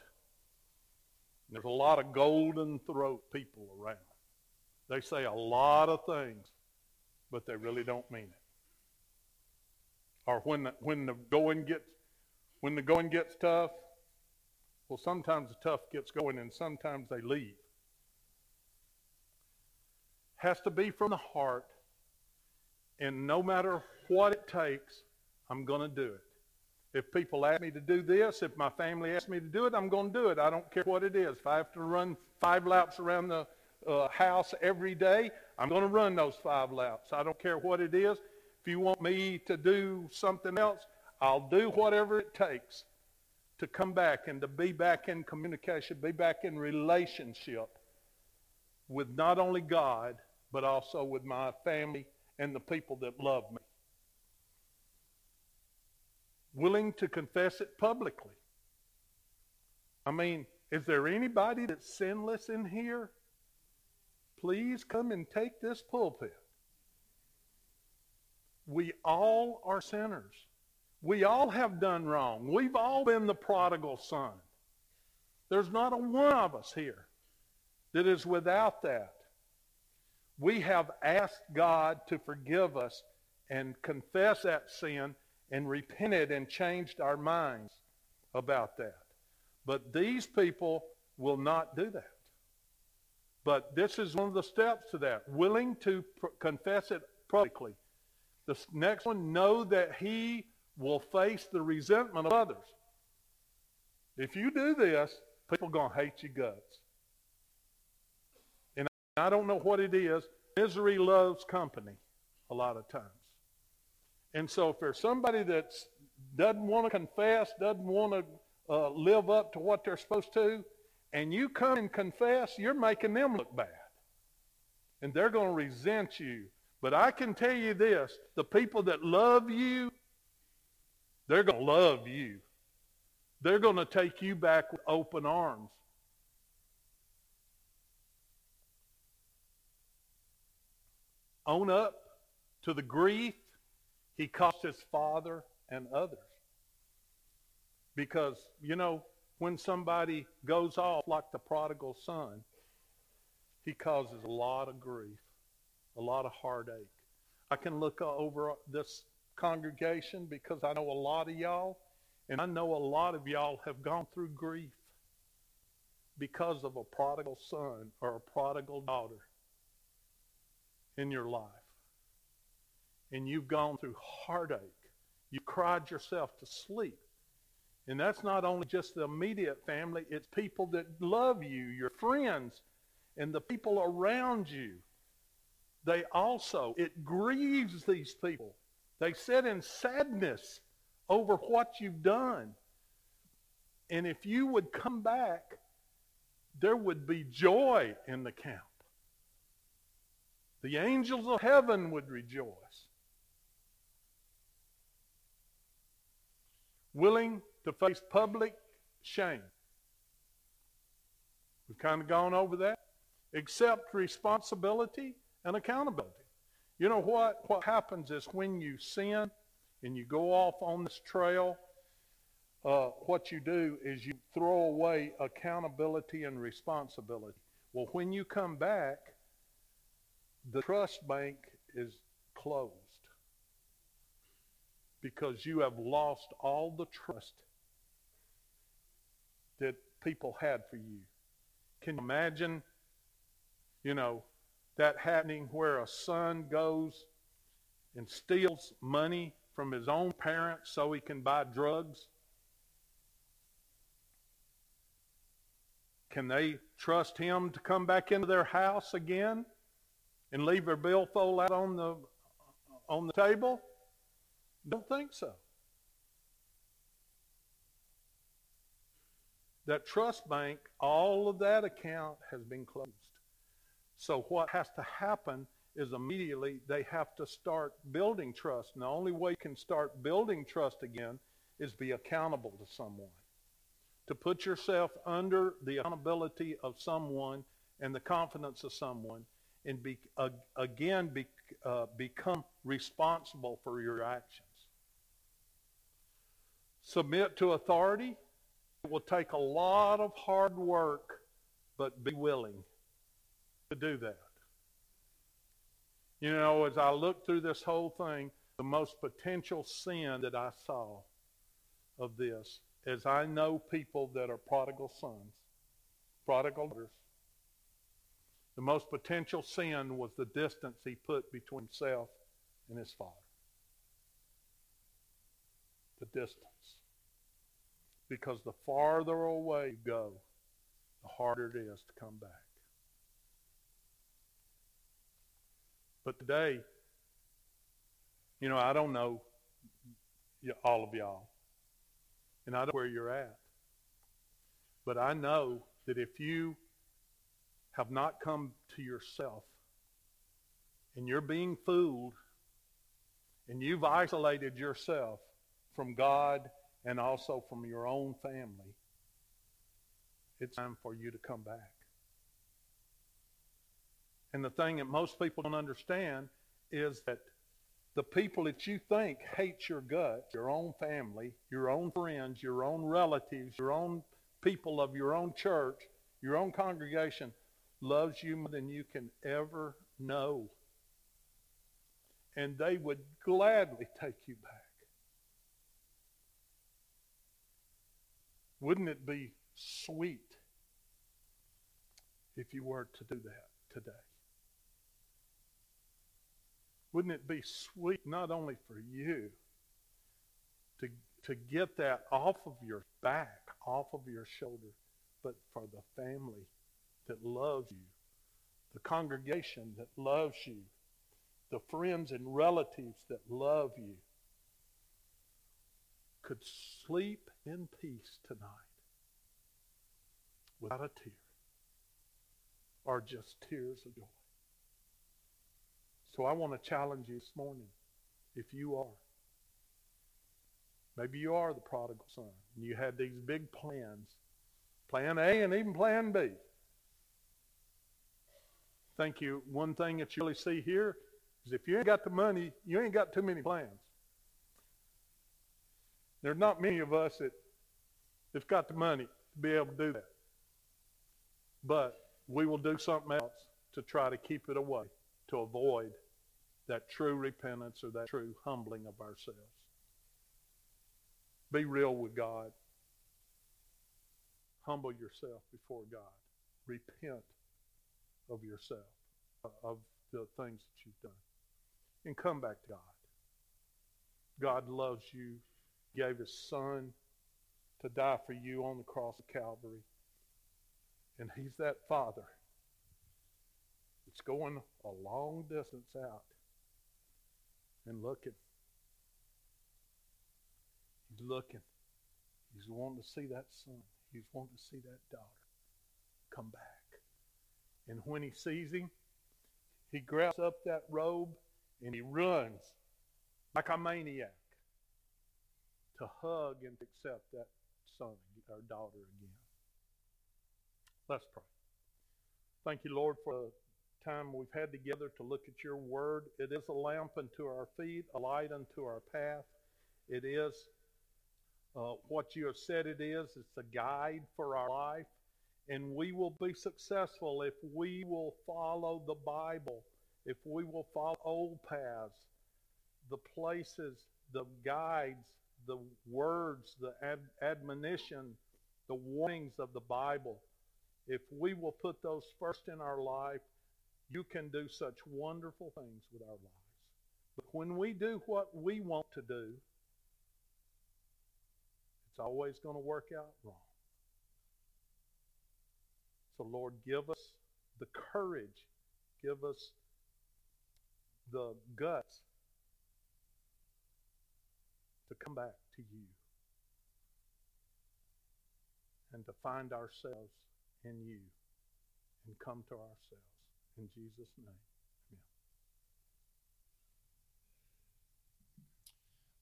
There's a lot of golden throat people around. They say a lot of things, but they really don't mean it. Or when the, when the going gets when the going gets tough, well, sometimes the tough gets going and sometimes they leave. Has to be from the heart, and no matter what it takes, I'm going to do it. If people ask me to do this, if my family asks me to do it, I'm going to do it. I don't care what it is. If I have to run five laps around the uh, house every day, I'm going to run those five laps. I don't care what it is. If you want me to do something else, I'll do whatever it takes to come back and to be back in communication, be back in relationship with not only God, but also with my family and the people that love me. Willing to confess it publicly. I mean, is there anybody that's sinless in here? Please come and take this pulpit. We all are sinners. We all have done wrong. We've all been the prodigal son. There's not a one of us here that is without that. We have asked God to forgive us and confess that sin and repented and changed our minds about that. But these people will not do that. But this is one of the steps to that. Willing to pr- confess it publicly. The next one, know that he will face the resentment of others. If you do this, people are going to hate you guts. And I don't know what it is. Misery loves company a lot of times. And so if there's somebody that doesn't want to confess, doesn't want to uh, live up to what they're supposed to, and you come and confess, you're making them look bad. And they're going to resent you. But I can tell you this, the people that love you, they're going to love you. They're going to take you back with open arms. Own up to the grief he caused his father and others. Because, you know, when somebody goes off like the prodigal son, he causes a lot of grief, a lot of heartache. I can look over this congregation because I know a lot of y'all, and I know a lot of y'all have gone through grief because of a prodigal son or a prodigal daughter in your life. And you've gone through heartache. You cried yourself to sleep. And that's not only just the immediate family, it's people that love you, your friends, and the people around you. They also, it grieves these people. They sit in sadness over what you've done. And if you would come back, there would be joy in the camp. The angels of heaven would rejoice. Willing to face public shame. We've kind of gone over that. Accept responsibility and accountability. You know what? What happens is when you sin and you go off on this trail, uh, what you do is you throw away accountability and responsibility. Well, when you come back, the trust bank is closed because you have lost all the trust that people had for you. Can you imagine, you know, that happening where a son goes and steals money from his own parents so he can buy drugs? Can they trust him to come back into their house again and leave their billfold out on the on the table? Don't think so. That trust bank, all of that account has been closed. So what has to happen is immediately they have to start building trust. And the only way you can start building trust again is be accountable to someone. To put yourself under the accountability of someone and the confidence of someone and be, uh, again be, uh, become responsible for your actions. Submit to authority. It will take a lot of hard work, but be willing to do that. You know, as I looked through this whole thing, the most potential sin that I saw of this is I know people that are prodigal sons, prodigal daughters. The most potential sin was the distance he put between himself and his father. The distance. Because the farther away you go, the harder it is to come back. But today, you know, I don't know all of y'all, and I don't know where you're at. But I know that if you have not come to yourself and you're being fooled and you've isolated yourself from God and also from your own family, it's time for you to come back. And the thing that most people don't understand is that the people that you think hate your guts, your own family, your own friends, your own relatives, your own people of your own church, your own congregation, loves you more than you can ever know. And they would gladly take you back. Wouldn't it be sweet if you were to do that today? Wouldn't it be sweet not only for you to, to get that off of your back, off of your shoulder, but for the family that loves you the congregation that loves you, the friends and relatives that love you could sleep in peace tonight without a tear or just tears of joy. So I want to challenge you this morning if you are. Maybe you are the prodigal son and you had these big plans, plan A and even plan B. Thank you. One thing that you really see here is if you ain't got the money, you ain't got too many plans. There's not many of us that have got the money to be able to do that. But we will do something else to try to keep it away, to avoid that true repentance or that true humbling of ourselves. Be real with God. Humble yourself before God. Repent of yourself, uh, of the things that you've done. And come back to God. God loves you, gave his son to die for you on the cross of Calvary. And he's that father. It's going a long distance out and looking. He's looking. He's wanting to see that son. He's wanting to see that daughter come back. And when he sees him, he grabs up that robe and he runs like a maniac to hug and accept that son or daughter again. Let's pray. Thank you, Lord, for time we've had together to look at your word. It is a lamp unto our feet, a light unto our path. It is uh, what you have said it is. It's a guide for our life. And we will be successful if we will follow the Bible, if we will follow old paths, the places, the guides, the words, the ad- admonition, the warnings of the Bible if we will put those first in our life, you can do such wonderful things with our lives. But when we do what we want to do, it's always going to work out wrong. So, Lord, give us the courage, give us the guts to come back to you and to find ourselves in you and come to ourselves. In Jesus' name,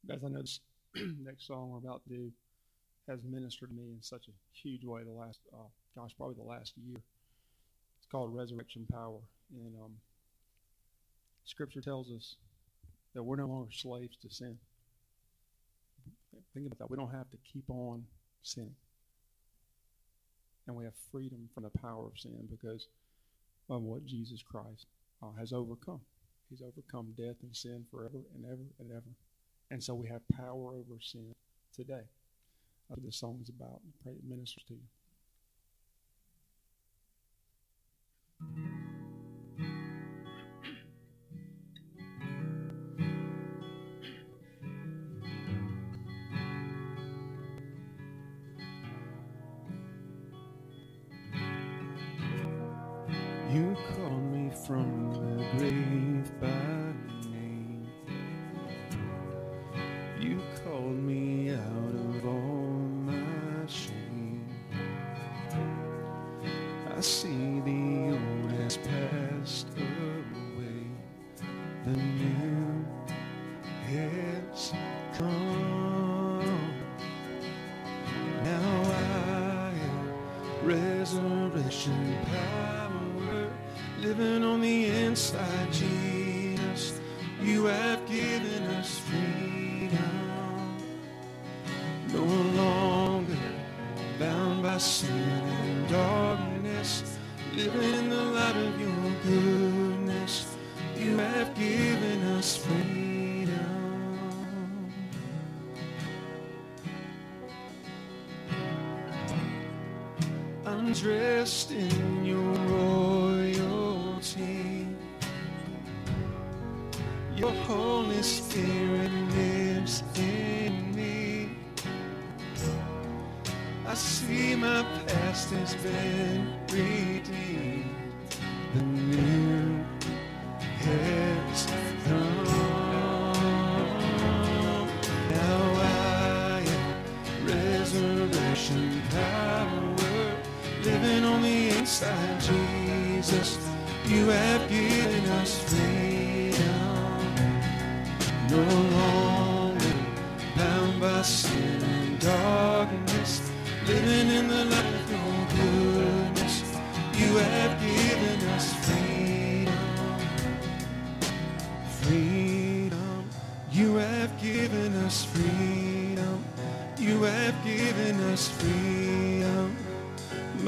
amen. Guys, I know this [clears throat] next song we're about to do has ministered to me in such a huge way the last, uh, gosh, probably the last year. It's called Resurrection Power. And um, Scripture tells us that we're no longer slaves to sin. Think about that. We don't have to keep on sinning and we have freedom from the power of sin because of what Jesus Christ uh, has overcome. He's overcome death and sin forever and ever and ever. And so we have power over sin today. What this song is about. Pray it ministers to. You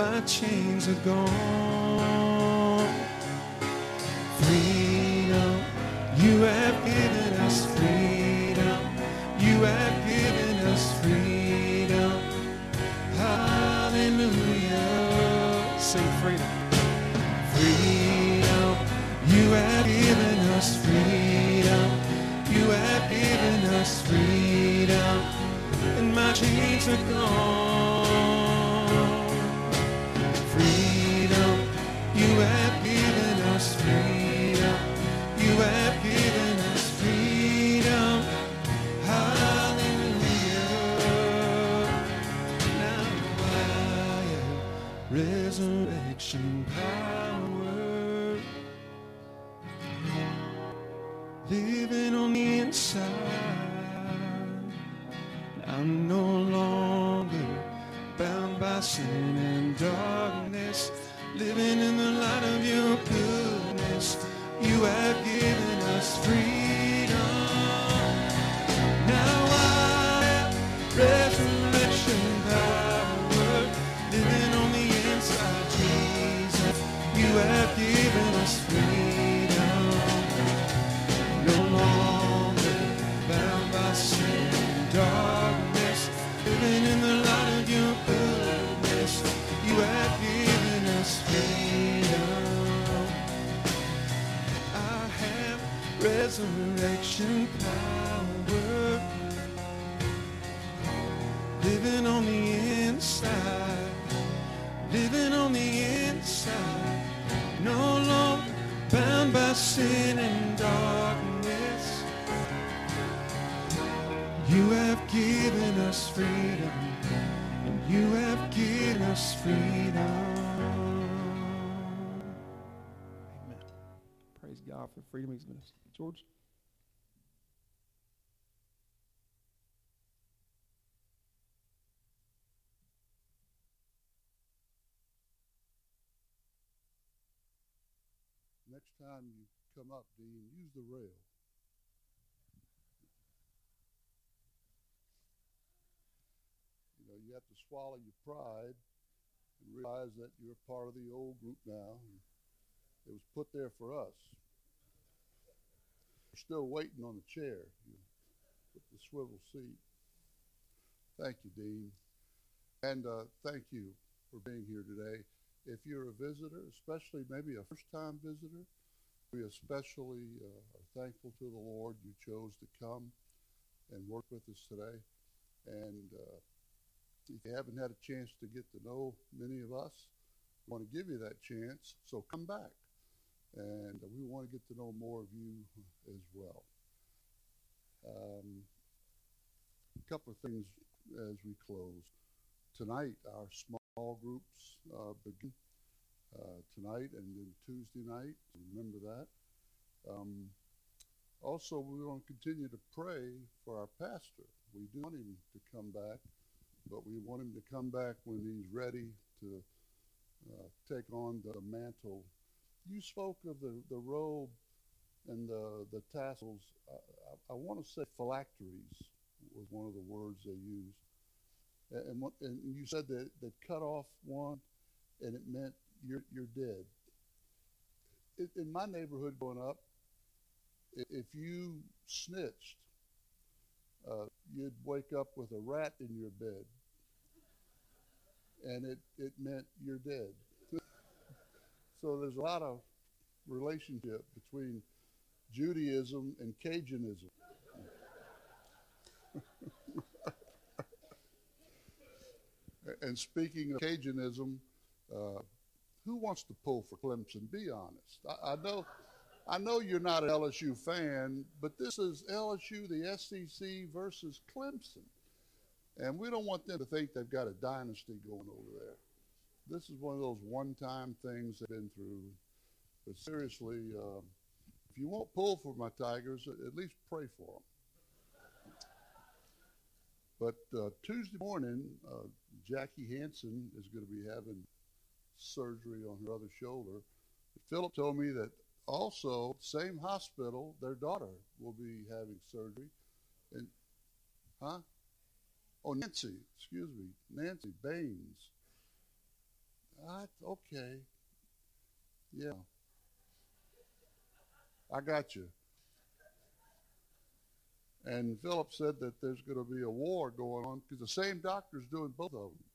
My chains are gone. Freedom. You have given us freedom. You have given us freedom. Hallelujah. Sing freedom. Freedom. You have given us freedom. You have given us freedom. And my chains are gone. Bound time you come up, Dean, use the rail. You know, you have to swallow your pride and realize that you're part of the old group now. It was put there for us. We're still waiting on the chair, you with the swivel seat. Thank you, Dean. And uh, thank you for being here today. If you're a visitor, especially maybe a first time visitor, we especially uh, are thankful to the Lord you chose to come and work with us today. And uh, if you haven't had a chance to get to know many of us, we want to give you that chance. So come back. And we want to get to know more of you as well. Um, a couple of things as we close. Tonight, our small groups uh, begin uh, tonight and then Tuesday night. Remember that. Um, also, we want to continue to pray for our pastor. We do want him to come back, but we want him to come back when he's ready to uh, take on the mantle. You spoke of the, the robe and the, the tassels. I, I, I want to say phylacteries was one of the words they used. And, and, and you said that that cut off one, and it meant you're you're dead. In, my neighborhood growing up, if you snitched, uh, you'd wake up with a rat in your bed, and it it meant you're dead. [laughs] so there's a lot of relationship between Judaism and Cajunism. [laughs] And speaking of Cajunism, uh, who wants to pull for Clemson? Be honest. I, I know, I know you're not an LSU fan, but this is LSU, the SEC versus Clemson, and we don't want them to think they've got a dynasty going over there. This is one of those one-time things they've been through. But seriously, uh, if you won't pull for my Tigers, at least pray for them. But uh, Tuesday morning, uh, Jackie Hanson is going to be having surgery on her other shoulder. Philip told me that also, same hospital, their daughter will be having surgery. And, huh? Oh, Nancy, excuse me, Nancy Baines. That's okay. Yeah. I got you. And Philip said that there's going to be a war going on because the same doctor's doing both of them.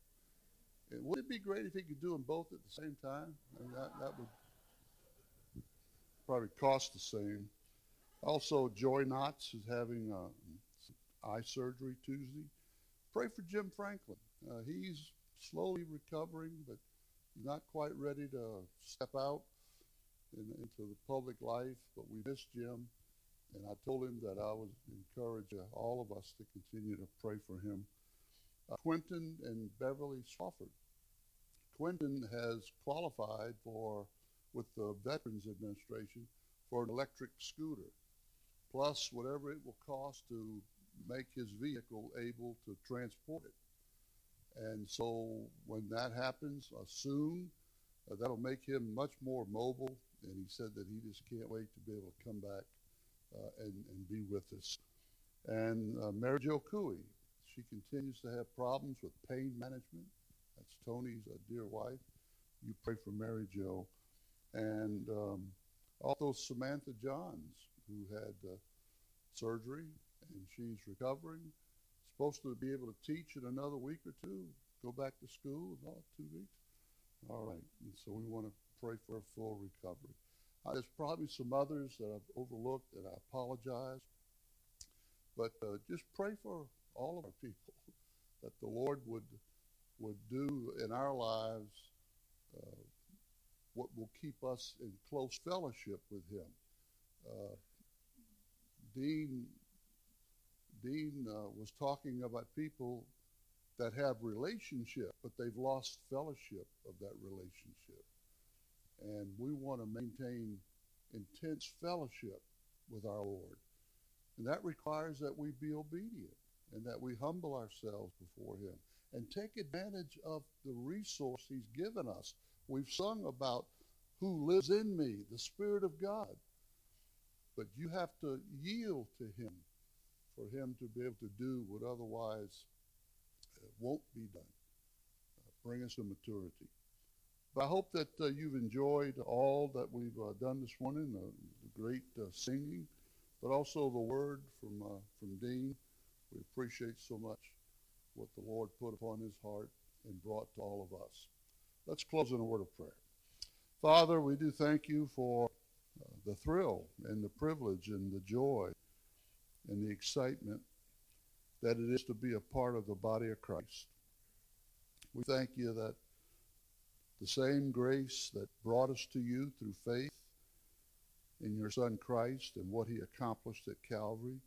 And wouldn't it be great if he could do them both at the same time? That, that would probably cost the same. Also, Joy Knotts is having uh, eye surgery Tuesday. Pray for Jim Franklin. Uh, he's slowly recovering, but not quite ready to step out in, into the public life. But we miss Jim. And I told him that I would encourage uh, all of us to continue to pray for him. Uh, Quentin and Beverly Swofford. Quentin has qualified for, with the Veterans Administration, for an electric scooter, plus whatever it will cost to make his vehicle able to transport it. And so when that happens uh, soon, uh, that'll make him much more mobile. And he said that he just can't wait to be able to come back uh, and, and be with us. And uh, Mary Jo Cooey, she continues to have problems with pain management. That's Tony's uh, dear wife. You pray for Mary Jo. And um, also Samantha Johns, who had uh, surgery and she's recovering. Supposed to be able to teach in another week or two, go back to school, in about two weeks. All right. And so we want to pray for a full recovery. Uh, there's probably some others that I've overlooked, and I apologize. But uh, just pray for all of our people [laughs] that the Lord would would do in our lives uh, what will keep us in close fellowship with Him. Uh, Dean Dean uh, was talking about people that have relationship, but they've lost fellowship of that relationship. And we want to maintain intense fellowship with our Lord. And that requires that we be obedient and that we humble ourselves before Him and take advantage of the resource He's given us. We've sung about who lives in me, the Spirit of God. But you have to yield to Him for Him to be able to do what otherwise uh, won't be done. Uh, bring us to maturity. But I hope that uh, you've enjoyed all that we've uh, done this morning, the, the great uh, singing, but also the word from, from Dean. We appreciate so much what the Lord put upon his heart and brought to all of us. Let's close in a word of prayer. Father, we do thank you for uh, the thrill and the privilege and the joy and the excitement that it is to be a part of the body of Christ. We thank you that the same grace that brought us to you through faith in your Son Christ and what he accomplished at Calvary,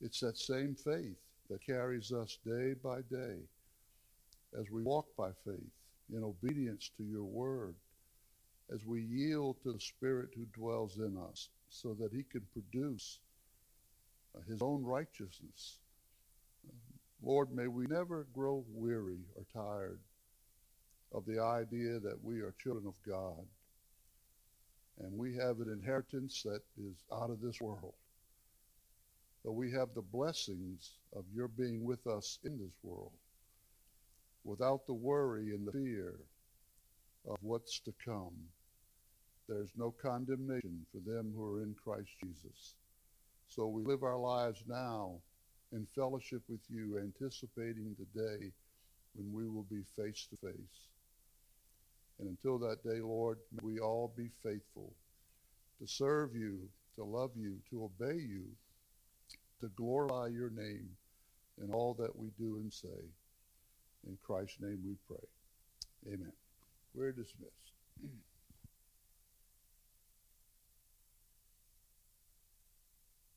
it's that same faith that carries us day by day as we walk by faith in obedience to your word, as we yield to the Spirit who dwells in us so that he can produce uh, his own righteousness. Lord, may we never grow weary or tired of the idea that we are children of God and we have an inheritance that is out of this world. But we have the blessings of your being with us in this world without the worry and the fear of what's to come. There's no condemnation for them who are in Christ Jesus. So we live our lives now in fellowship with you, anticipating the day when we will be face to face. And until that day, Lord, may we all be faithful to serve you, to love you, to obey you, to glorify your name in all that we do and say. In Christ's name we pray. Amen. We're dismissed. [clears throat]